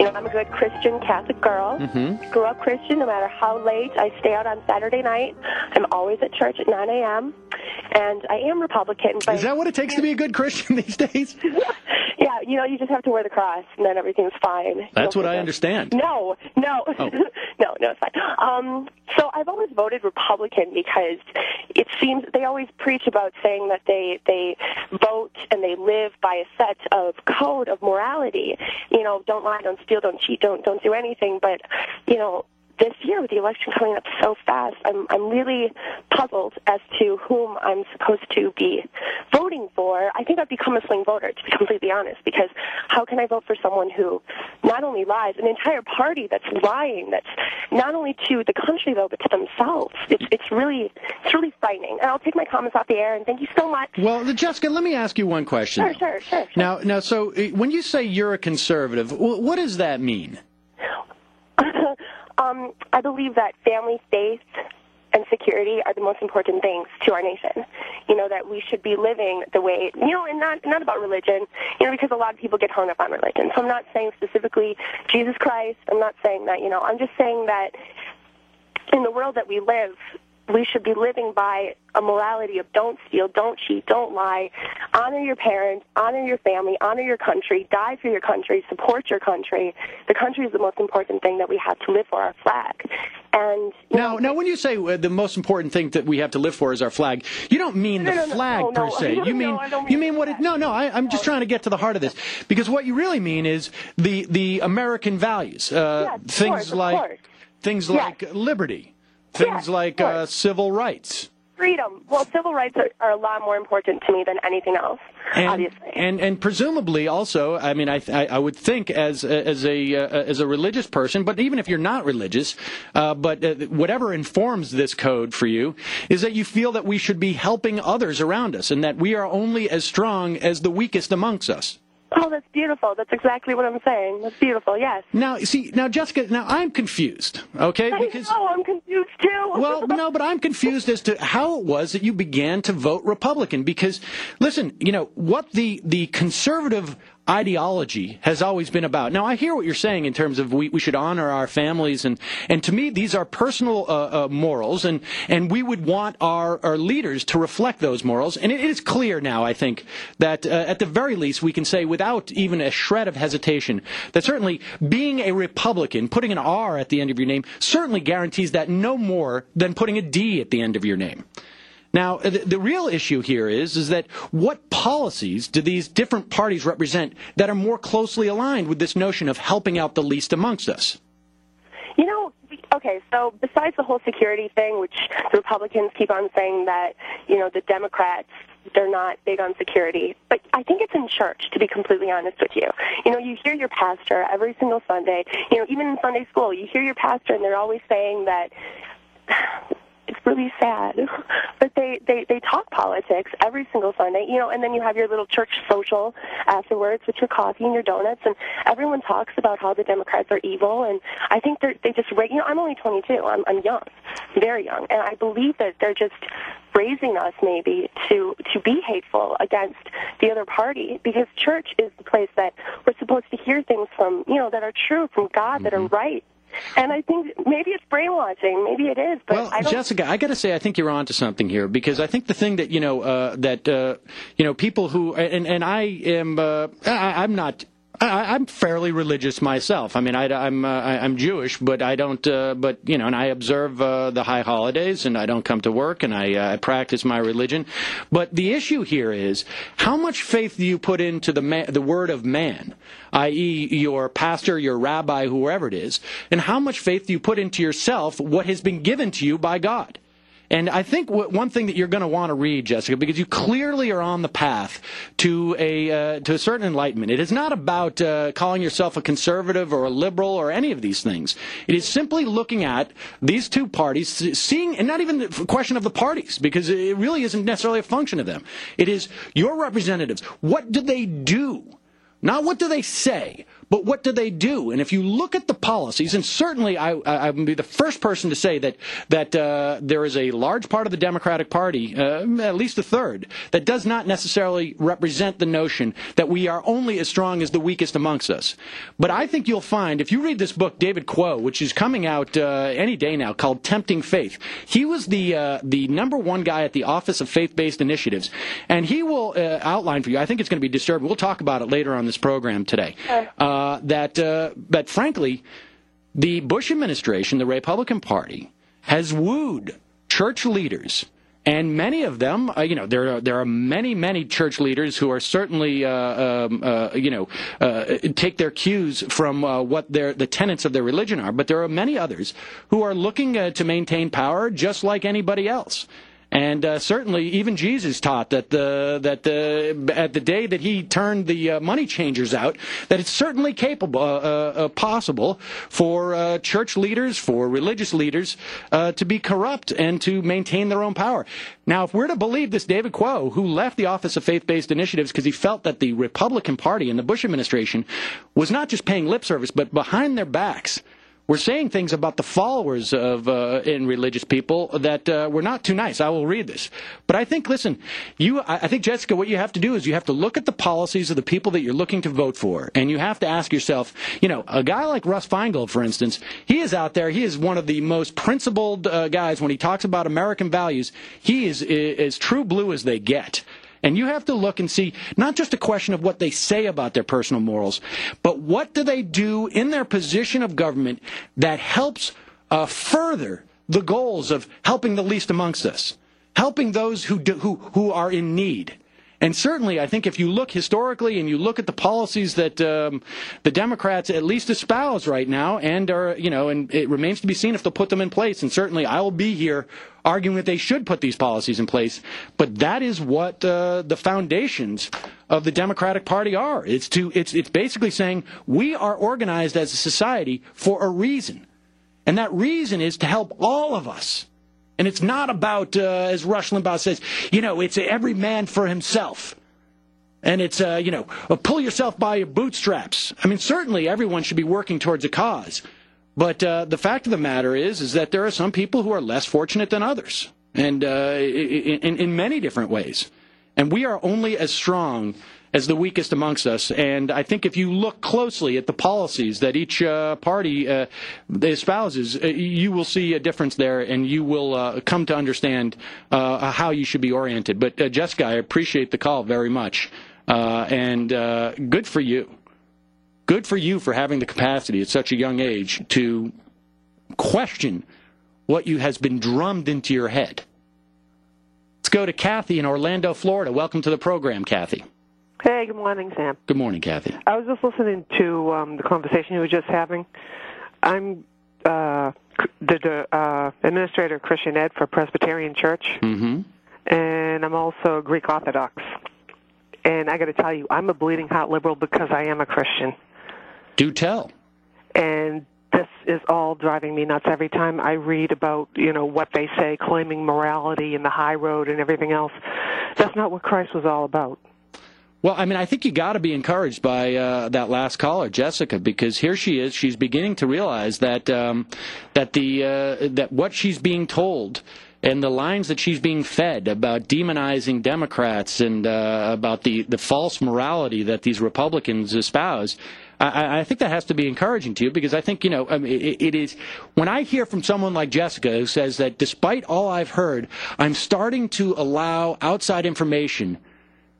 You know, I'm a good Christian Catholic girl. Mm-hmm. Grew up Christian. No matter how late I stay out on Saturday night, I'm always at church at 9 a.m. And I am Republican. But Is that what it takes to be a good Christian these days? yeah, you know, you just have to wear the cross, and then everything's fine. That's what I understand. No, no, Oh. no, no, it's fine. Um, so I've always voted Republican because it seems they always preach about saying that they they vote and they live by a set of code of morality. You know, don't lie, don't steal, don't cheat, don't don't do anything. But you know, this year with the election coming up so fast, I'm I'm really puzzled as to whom I'm supposed to be voting for. I think I've become a swing voter, to be completely honest, because how can I vote for someone who not only lies, an entire party that's lying, that's not only to the country though, but to themselves. It's it's really it's really frightening. And I'll take my comments off the air. And thank you so much. Well, Jessica, let me ask you one question. Sure, sure, sure. Now, now, so uh, when you say you're a conservative, wh- what does that mean? um, I believe that family, faith, and security are the most important things to our nation. You know that we should be living the way you know, and not not about religion. You know, because a lot of people get hung up on religion. So I'm not saying specifically Jesus Christ. I'm not saying that. You know, I'm just saying that in the world that we live, we should be living by a morality of don't steal, don't cheat, don't lie, honor your parents, honor your family, honor your country, die for your country, support your country. The country is the most important thing that we have to live for, our flag. And Now, now, when you say uh, the most important thing that we have to live for is our flag, you don't mean No, the no, no, flag per se. No, You mean I don't you mean what? It, no, no. I, I'm just trying to get to the heart of this because what you really mean is the the American values, uh, Yes, things course, like things Yes. like liberty, things like uh, civil rights. freedom. Well, civil rights are, are a lot more important to me than anything else, And, obviously. and and presumably also, I mean, I I, I would think as as a uh, as a religious person, but even if you're not religious, uh, but uh, whatever informs this code for you is that you feel that we should be helping others around us, and that we are only as strong as the weakest amongst us. Oh, that's beautiful. That's exactly what I'm saying. That's beautiful. Yes. Now, see, now Jessica, now I'm confused. Okay, I because know. I'm confused too. well, no, but I'm confused as to how it was that you began to vote Republican. Because, listen, you know what the the conservative ideology has always been about. Now, I hear what you're saying in terms of we, we should honor our families, and and to me, these are personal uh, uh, morals, and and we would want our our leaders to reflect those morals. And it is clear now, I think, that uh, at the very least we can say without even a shred of hesitation that certainly being a Republican, putting an R at the end of your name, certainly guarantees that no more than putting a D at the end of your name. Now, the, real issue here is, is that what policies do these different parties represent that are more closely aligned with this notion of helping out the least amongst us? You know, okay, so besides the whole security thing, which the Republicans keep on saying that, you know, the Democrats, they're not big on security. But I think it's in church, to be completely honest with you. You know, you hear your pastor every single Sunday, you know, even in Sunday school, you hear your pastor and they're always saying that it's really sad. But they, they, they talk politics every single Sunday, you know, and then you have your little church social afterwards with your coffee and your donuts, and everyone talks about how the Democrats are evil. And I think they're, they just, you know, I'm only 22. I'm, I'm young, very young, and I believe that they're just raising us maybe to to be hateful against the other party because church is the place that we're supposed to hear things from, you know, that are true from God, that are mm-hmm. right. And I think maybe it's brainwashing, maybe it is, but Well, I. Jessica, I got to say, I think you're onto something here because I think the thing that you know uh, that uh, you know people who and and I am uh, I, I'm not. I, I'm fairly religious myself. I mean, I, I'm uh, I'm Jewish, but I don't. Uh, but you know, and I observe uh, the high holidays, and I don't come to work, and I, uh, I practice my religion. But the issue here is how much faith do you put into the the word of man, i.e., your pastor, your rabbi, whoever it is, and how much faith do you put into yourself, what has been given to you by God? And I think w- one thing that you're going to want to read, Jessica, because you clearly are on the path to a uh, to a certain enlightenment. It is not about uh, calling yourself a conservative or a liberal or any of these things. It is simply looking at these two parties, seeing, and not even the question of the parties, because it really isn't necessarily a function of them. It is your representatives. What do they do? Not what do they say, But what do they do? And if you look at the policies, and certainly I, I would be the first person to say that that uh, there is a large part of the Democratic Party, uh, at least a third, that does not necessarily represent the notion that we are only as strong as the weakest amongst us. But I think you'll find if you read this book, David Kuo, which is coming out uh, any day now, called "Tempting Faith," he was the uh, the number one guy at the Office of Faith-Based Initiatives, and he will uh, outline for you. I think it's going to be disturbing. We'll talk about it later on this program today. Uh, that uh, that frankly, the Bush administration, the Republican Party, has wooed church leaders. And many of them, uh, you know, there are there are many many church leaders who are certainly, uh, um, uh, you know, uh, take their cues from uh, what their the tenets of their religion are. But there are many others who are looking uh, to maintain power just like anybody else. And uh, certainly, even Jesus taught that the that the at the day that he turned the uh, money changers out, that it's certainly capable, uh, uh possible for uh, church leaders, for religious leaders, uh, to be corrupt and to maintain their own power. Now, if we're to believe this David Kuo, who left the Office of Faith-Based Initiatives because he felt that the Republican Party and the Bush administration was not just paying lip service, but behind their backs we're saying things about the followers of uh, in religious people that uh, were not too nice. I will read this, but I think listen, you, I think Jessica, what you have to do is you have to look at the policies of the people that you're looking to vote for, and you have to ask yourself, you know, a guy like Russ Feingold, for instance, he is out there. He is one of the most principled uh, guys when he talks about American values. He is as true blue as they get. And you have to look and see not just a question of what they say about their personal morals, but what do they do in their position of government that helps uh, further the goals of helping the least amongst us, helping those who, do, who, who are in need. And certainly, I think if you look historically and you look at the policies that um, the Democrats at least espouse right now, and are you know, and it remains to be seen if they'll put them in place. And certainly, I will be here arguing that they should put these policies in place. But that is what uh, the foundations of the Democratic Party are. It's to it's it's basically saying we are organized as a society for a reason, and that reason is to help all of us. And it's not about, uh, as Rush Limbaugh says, you know, it's every man for himself. And it's, uh, you know, uh, pull yourself by your bootstraps. I mean, certainly everyone should be working towards a cause. But uh, the fact of the matter is, is that there are some people who are less fortunate than others, and uh, in, in many different ways. And we are only as strong as the weakest amongst us. And I think if you look closely at the policies that each uh, party uh, espouses, uh, you will see a difference there, and you will uh, come to understand uh, how you should be oriented. But uh, Jessica, I appreciate the call very much, and good for you. Good for you for having the capacity at such a young age to question what you has been drummed into your head. Let's go to Kathy in Orlando, Florida. Welcome to the program, Kathy. Hey, good morning, Sam. Good morning, Kathy. I was just listening to um, the conversation you were just having. I'm uh, the uh, administrator of Christian Ed for Presbyterian Church, mm-hmm. and I'm also Greek Orthodox. And I got to tell you, I'm a bleeding heart liberal because I am a Christian. Do tell. And this is all driving me nuts every time I read about, you know, what they say, claiming morality and the high road and everything else. That's not what Christ was all about. Well, I mean, I think you got to be encouraged by uh, that last caller, Jessica, because here she is. She's beginning to realize that um, that the uh, that what she's being told and the lines that she's being fed about demonizing Democrats and uh, about the the false morality that these Republicans espouse. I, I, think that has to be encouraging to you because I think you know I mean, it, it is when I hear from someone like Jessica who says that despite all I've heard, I'm starting to allow outside information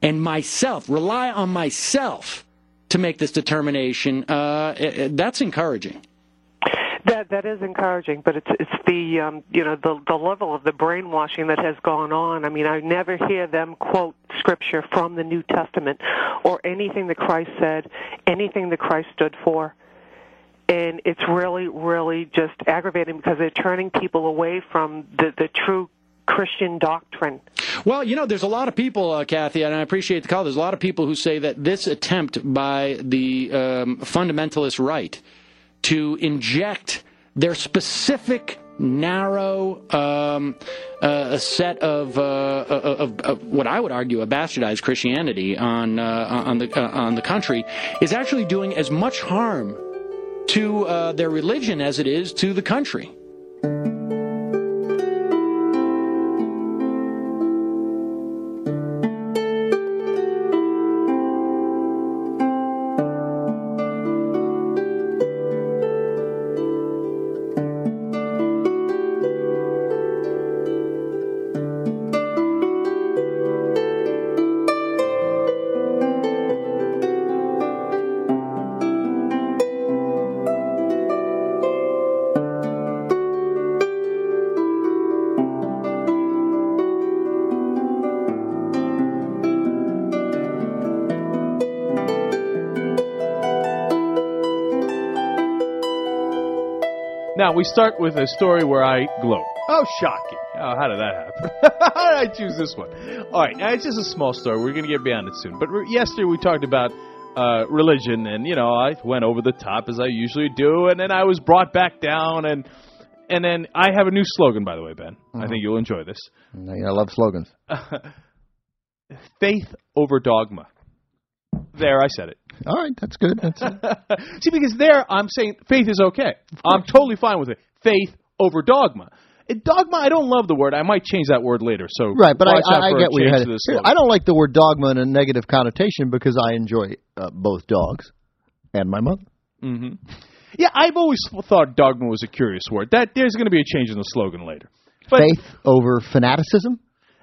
and myself, rely on myself to make this determination, uh, that's encouraging. That that is encouraging, but it's it's the um, you know the the level of the brainwashing that has gone on. I mean, I never hear them quote scripture from the New Testament or anything that Christ said, anything that Christ stood for, and it's really really just aggravating because they're turning people away from the the true Christian doctrine. Well, you know, there's a lot of people, uh, Kathy, and I appreciate the call. There's a lot of people who say that this attempt by the um, fundamentalist right to inject their specific narrow um, uh, set of, uh, of, of, what I would argue a bastardized Christianity on uh, on the uh, on the country is actually doing as much harm to uh, their religion as it is to the country. Now we start with a story where I gloat. Oh, shocking! Oh, how did that happen? how did I choose this one? All right, now it's just a small story. We're going to get beyond it soon. But re- yesterday we talked about uh, religion, and you know I went over the top as I usually do, and then I was brought back down, and and then I have a new slogan, by the way, Ben. Mm-hmm. I think you'll enjoy this. I love slogans. Faith over dogma. There, I said it. All right, that's good. That's See, because there I'm saying faith is okay. I'm totally fine with it. Faith over dogma. dogma, I don't love the word. I might change that word later. So right, but I, I, I get where you're headed. I don't like the word dogma in a negative connotation because I enjoy uh, both dogs and my mother. Mm-hmm. Yeah, I've always thought dogma was a curious word. That there's going to be a change in the slogan later. But, Faith over fanaticism.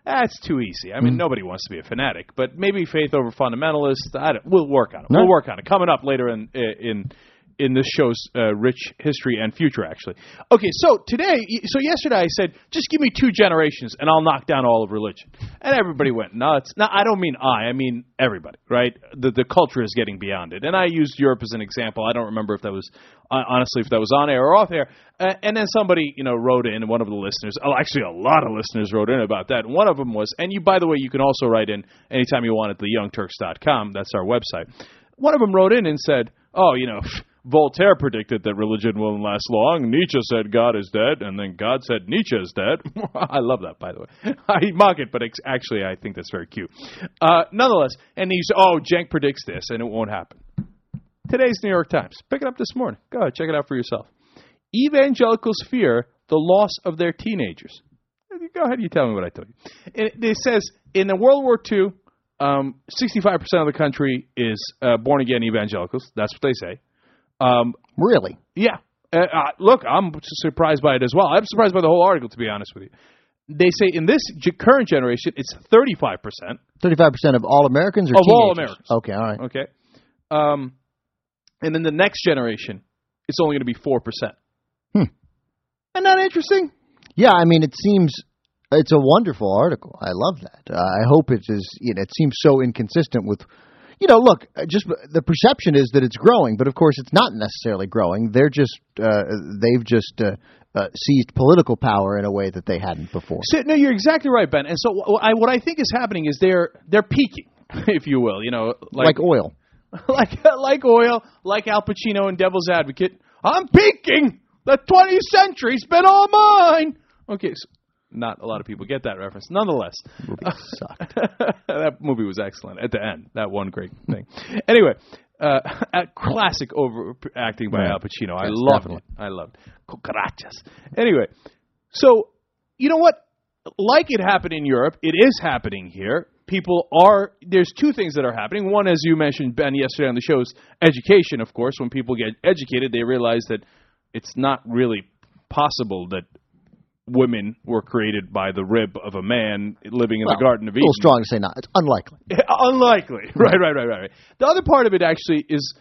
That's too easy. I mean, mm. nobody wants to be a fanatic, but maybe faith over fundamentalist. I don't, we'll work on it. No. We'll work on it. Coming up later in in in this show's uh, rich history and future, actually. Okay, so today, so yesterday I said, just give me two generations and I'll knock down all of religion. And everybody went nuts. Now, I don't mean I, I mean everybody, right? The, the culture is getting beyond it. And I used Europe as an example. I don't remember if that was, honestly, if that was on air or off air. Uh, and then somebody, you know, wrote in, one of the listeners, oh, actually a lot of listeners wrote in about that. One of them was, and you, by the way, you can also write in anytime you want at theyoungturks.com. That's our website. One of them wrote in and said, oh, you know, Voltaire predicted that religion won't last long. Nietzsche said God is dead, and then God said Nietzsche is dead. I love that, by the way. I mock it, but actually, I think that's very cute. Uh, nonetheless, and he said, "Oh, Cenk predicts this, and it won't happen." Today's New York Times. Pick it up this morning. Go ahead, check it out for yourself. Evangelicals fear the loss of their teenagers. Go ahead, you tell me what I told you. It, it says in the World War II, um, 65% of the country is uh, born again evangelicals. That's what they say. Um, really? Yeah. Uh, uh, look, I'm surprised by it as well. I'm surprised by the whole article, to be honest with you. They say in this current generation, it's 35%. 35% of all Americans or Of teenagers? all Americans. Okay, all right. Okay. Um, and then the next generation, it's only going to be 4%. Hmm. Isn't that interesting? Yeah, I mean, it seems it's a wonderful article. I love that. Uh, I hope it is. You know, it seems so inconsistent with you know, look, uh, just the perception is that it's growing, but of course it's not necessarily growing. They're just uh, they've just uh, uh, seized political power in a way that they hadn't before. So, no, you're exactly right, Ben. And so what I, what I think is happening is they're they're peaking, if you will. You know, like, like oil, like like oil, like Al Pacino in Devil's Advocate. I'm peaking. The 20th century's been all mine. Okay, so not a lot of people get that reference. Nonetheless, movie sucked. that movie was excellent at the end. That one great thing. anyway, uh, classic overacting by Al Pacino. I loved definitely. it. I loved cucarachas. Anyway, so you know what? Like it happened in Europe, it is happening here. People are there's two things that are happening. One, as you mentioned Ben yesterday on the show, is education. Of course, when people get educated, they realize that it's not really possible that women were created by the rib of a man living in well, the Garden of Eden. A little strong to say not. It's unlikely. unlikely. Mm-hmm. Right, right, right, right, right. The other part of it actually is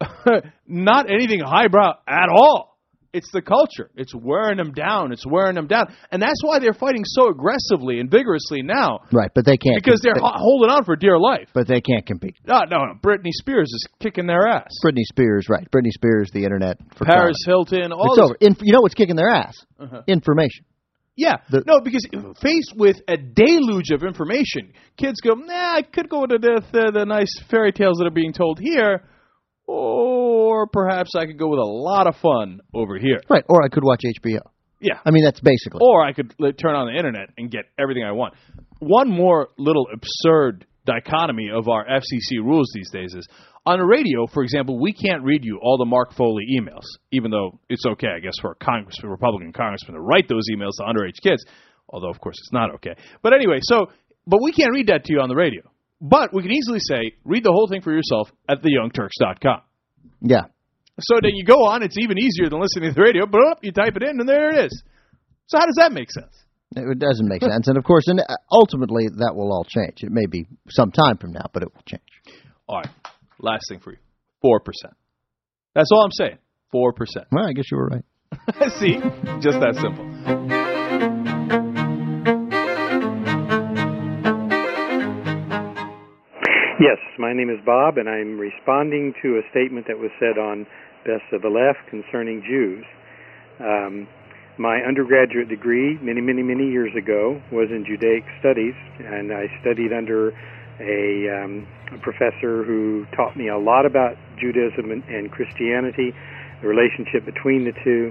not anything highbrow at all. It's the culture. It's wearing them down. It's wearing them down, and that's why they're fighting so aggressively and vigorously now. Right, but they can't because they're holding on for dear life. But they can't compete. No, no, no. Britney Spears is kicking their ass. Britney Spears, right? Britney Spears, the internet for Paris Hilton. All it's over. Inf- you know what's kicking their ass? Uh-huh. Information. Yeah, the, no, because faced with a deluge of information, kids go, "Nah, I could go to the, the the nice fairy tales that are being told here, or perhaps I could go with a lot of fun over here." Right, or I could watch HBO. Yeah. I mean, that's basically. Or I could like, turn on the internet and get everything I want. One more little absurd dichotomy of our FCC rules these days is on the radio, for example, we can't read you all the Mark Foley emails, even though it's okay, I guess, for a congressman, Republican congressman to write those emails to underage kids. Although, of course, it's not okay. But anyway, so but we can't read that to you on the radio. But we can easily say, read the whole thing for yourself at theyoungturks.com. Yeah. So then you go on, it's even easier than listening to the radio, but you type it in, and there it is. So how does that make sense? It doesn't make sense. And of course, and uh, ultimately, that will all change. It may be some time from now, but it will change. All right. Last thing for you 4%. That's all I'm saying. 4%. Well, I guess you were right. See? Just that simple. Yes, my name is Bob, and I'm responding to a statement that was said on Best of the Left concerning Jews. Um, my undergraduate degree, many, many, many years ago, was in Judaic studies, and I studied under a, um, a professor who taught me a lot about Judaism and, and Christianity, the relationship between the two.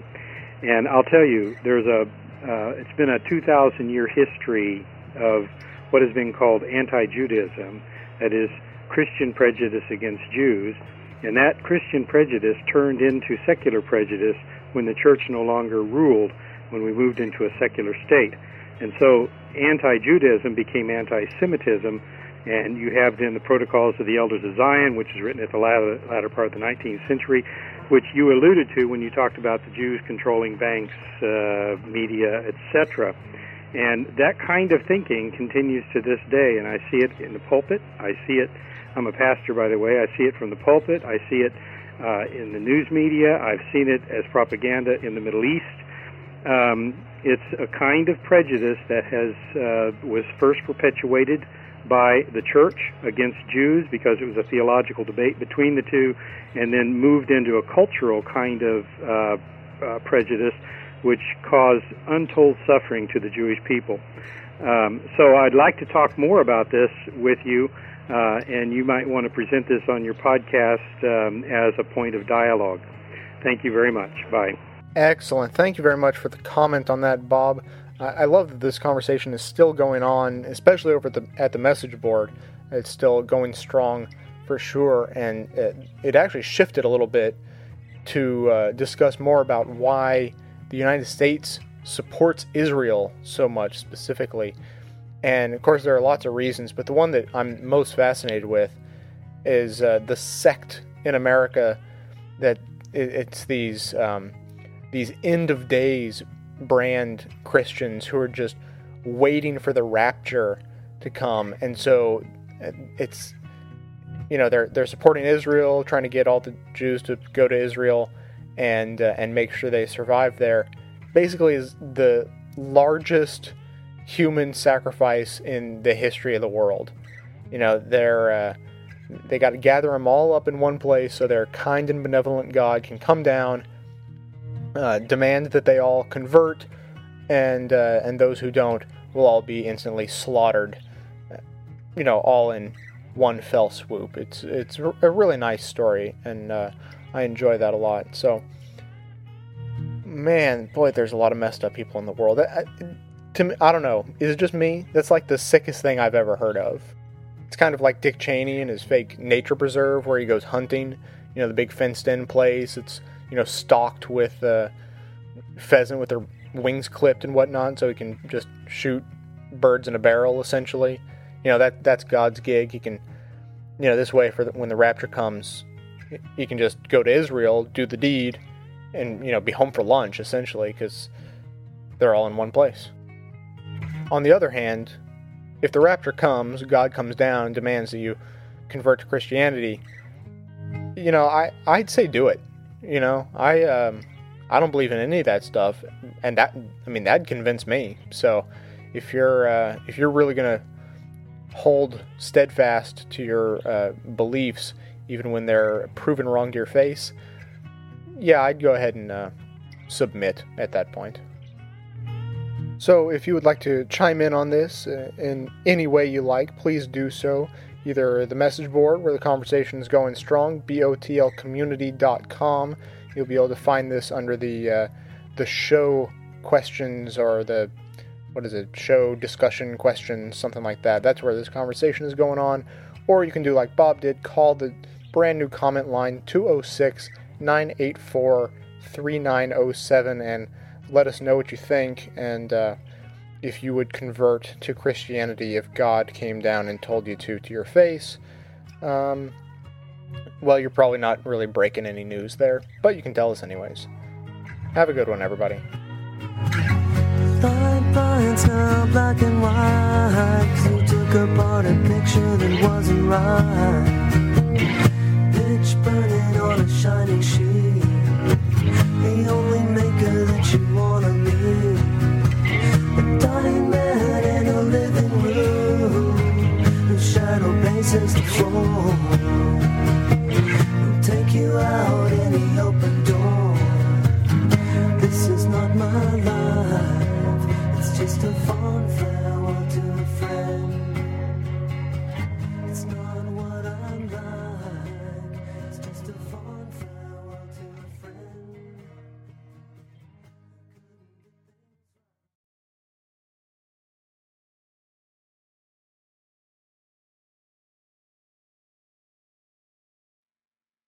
And I'll tell you, there's a uh, it's been a 2,000 year history of what has been called anti-Judaism that is Christian prejudice against Jews, and that Christian prejudice turned into secular prejudice when the church no longer ruled, when we moved into a secular state. And so anti Judaism became anti Semitism, and you have then the Protocols of the Elders of Zion, which is written at the latter, latter part of the 19th century, which you alluded to when you talked about the Jews controlling banks, uh, media, etc. And that kind of thinking continues to this day, and I see it in the pulpit. I see it. I'm a pastor, by the way. I see it from the pulpit. I see it uh, in the news media. I've seen it as propaganda in the Middle East. Um, it's a kind of prejudice that has uh, was first perpetuated by the church against Jews because it was a theological debate between the two, and then moved into a cultural kind of uh, uh, prejudice which caused untold suffering to the Jewish people. Um, so I'd like to talk more about this with you, uh, and you might want to present this on your podcast um, as a point of dialogue. Thank you very much. Bye. Excellent. Thank you very much for the comment on that, Bob. I love that this conversation is still going on, especially over at the at the message board. It's still going strong for sure, and it, it actually shifted a little bit to uh, discuss more about why the United States supports Israel so much specifically. And of course, there are lots of reasons, but the one that I'm most fascinated with is uh, the sect in America that it, it's these um, these end of days brand Christians who are just waiting for the rapture to come, and so uh, it's you know they're they're supporting Israel, trying to get all the Jews to go to Israel and uh, and make sure they survive there. Basically, is the largest human sacrifice in the history of the world. You know, they're uh, they got to gather them all up in one place so their kind and benevolent God can come down, uh, demand that they all convert, and uh, and those who don't will all be instantly slaughtered. You know, all in one fell swoop. It's it's a really nice story, and uh, I enjoy that a lot. So, man, boy, there's a lot of messed up people in the world. I, to me, I don't know. Is it just me? That's like the sickest thing I've ever heard of. It's kind of like Dick Cheney and his fake nature preserve where he goes hunting. You know, the big fenced-in place. It's you know stocked with uh, pheasant with their wings clipped and whatnot, so he can just shoot birds in a barrel essentially. You know that that's God's gig. He can, you know, this way for the, when the rapture comes, he can just go to Israel, do the deed, and you know be home for lunch essentially because they're all in one place. On the other hand, if the rapture comes, God comes down and demands that you convert to Christianity, you know, I I'd say do it. You know, I um, I don't believe in any of that stuff, and that I mean that'd convince me. So if you're uh, if you're really gonna hold steadfast to your uh, beliefs, even when they're proven wrong to your face, yeah, I'd go ahead and uh, submit at that point. So, if you would like to chime in on this uh, in any way you like, please do so. Either the message board where the conversation is going strong, botlcommunity.com. You'll be able to find this under the uh, the show questions or the what is it show discussion questions something like that that's where this conversation is going on or you can do like bob did call the brand new comment line 206 984 3907 and let us know what you think and uh, if you would convert to Christianity if God came down and told you to to your face. Um, well, you're probably not really breaking any news there, but you can tell us anyways. Have a good one, everybody. black and white. You took apart a picture that wasn't right a shining sheet. The only maker that you wanna meet. A dying man in a living room. The shadow bases the floor. Will take you out.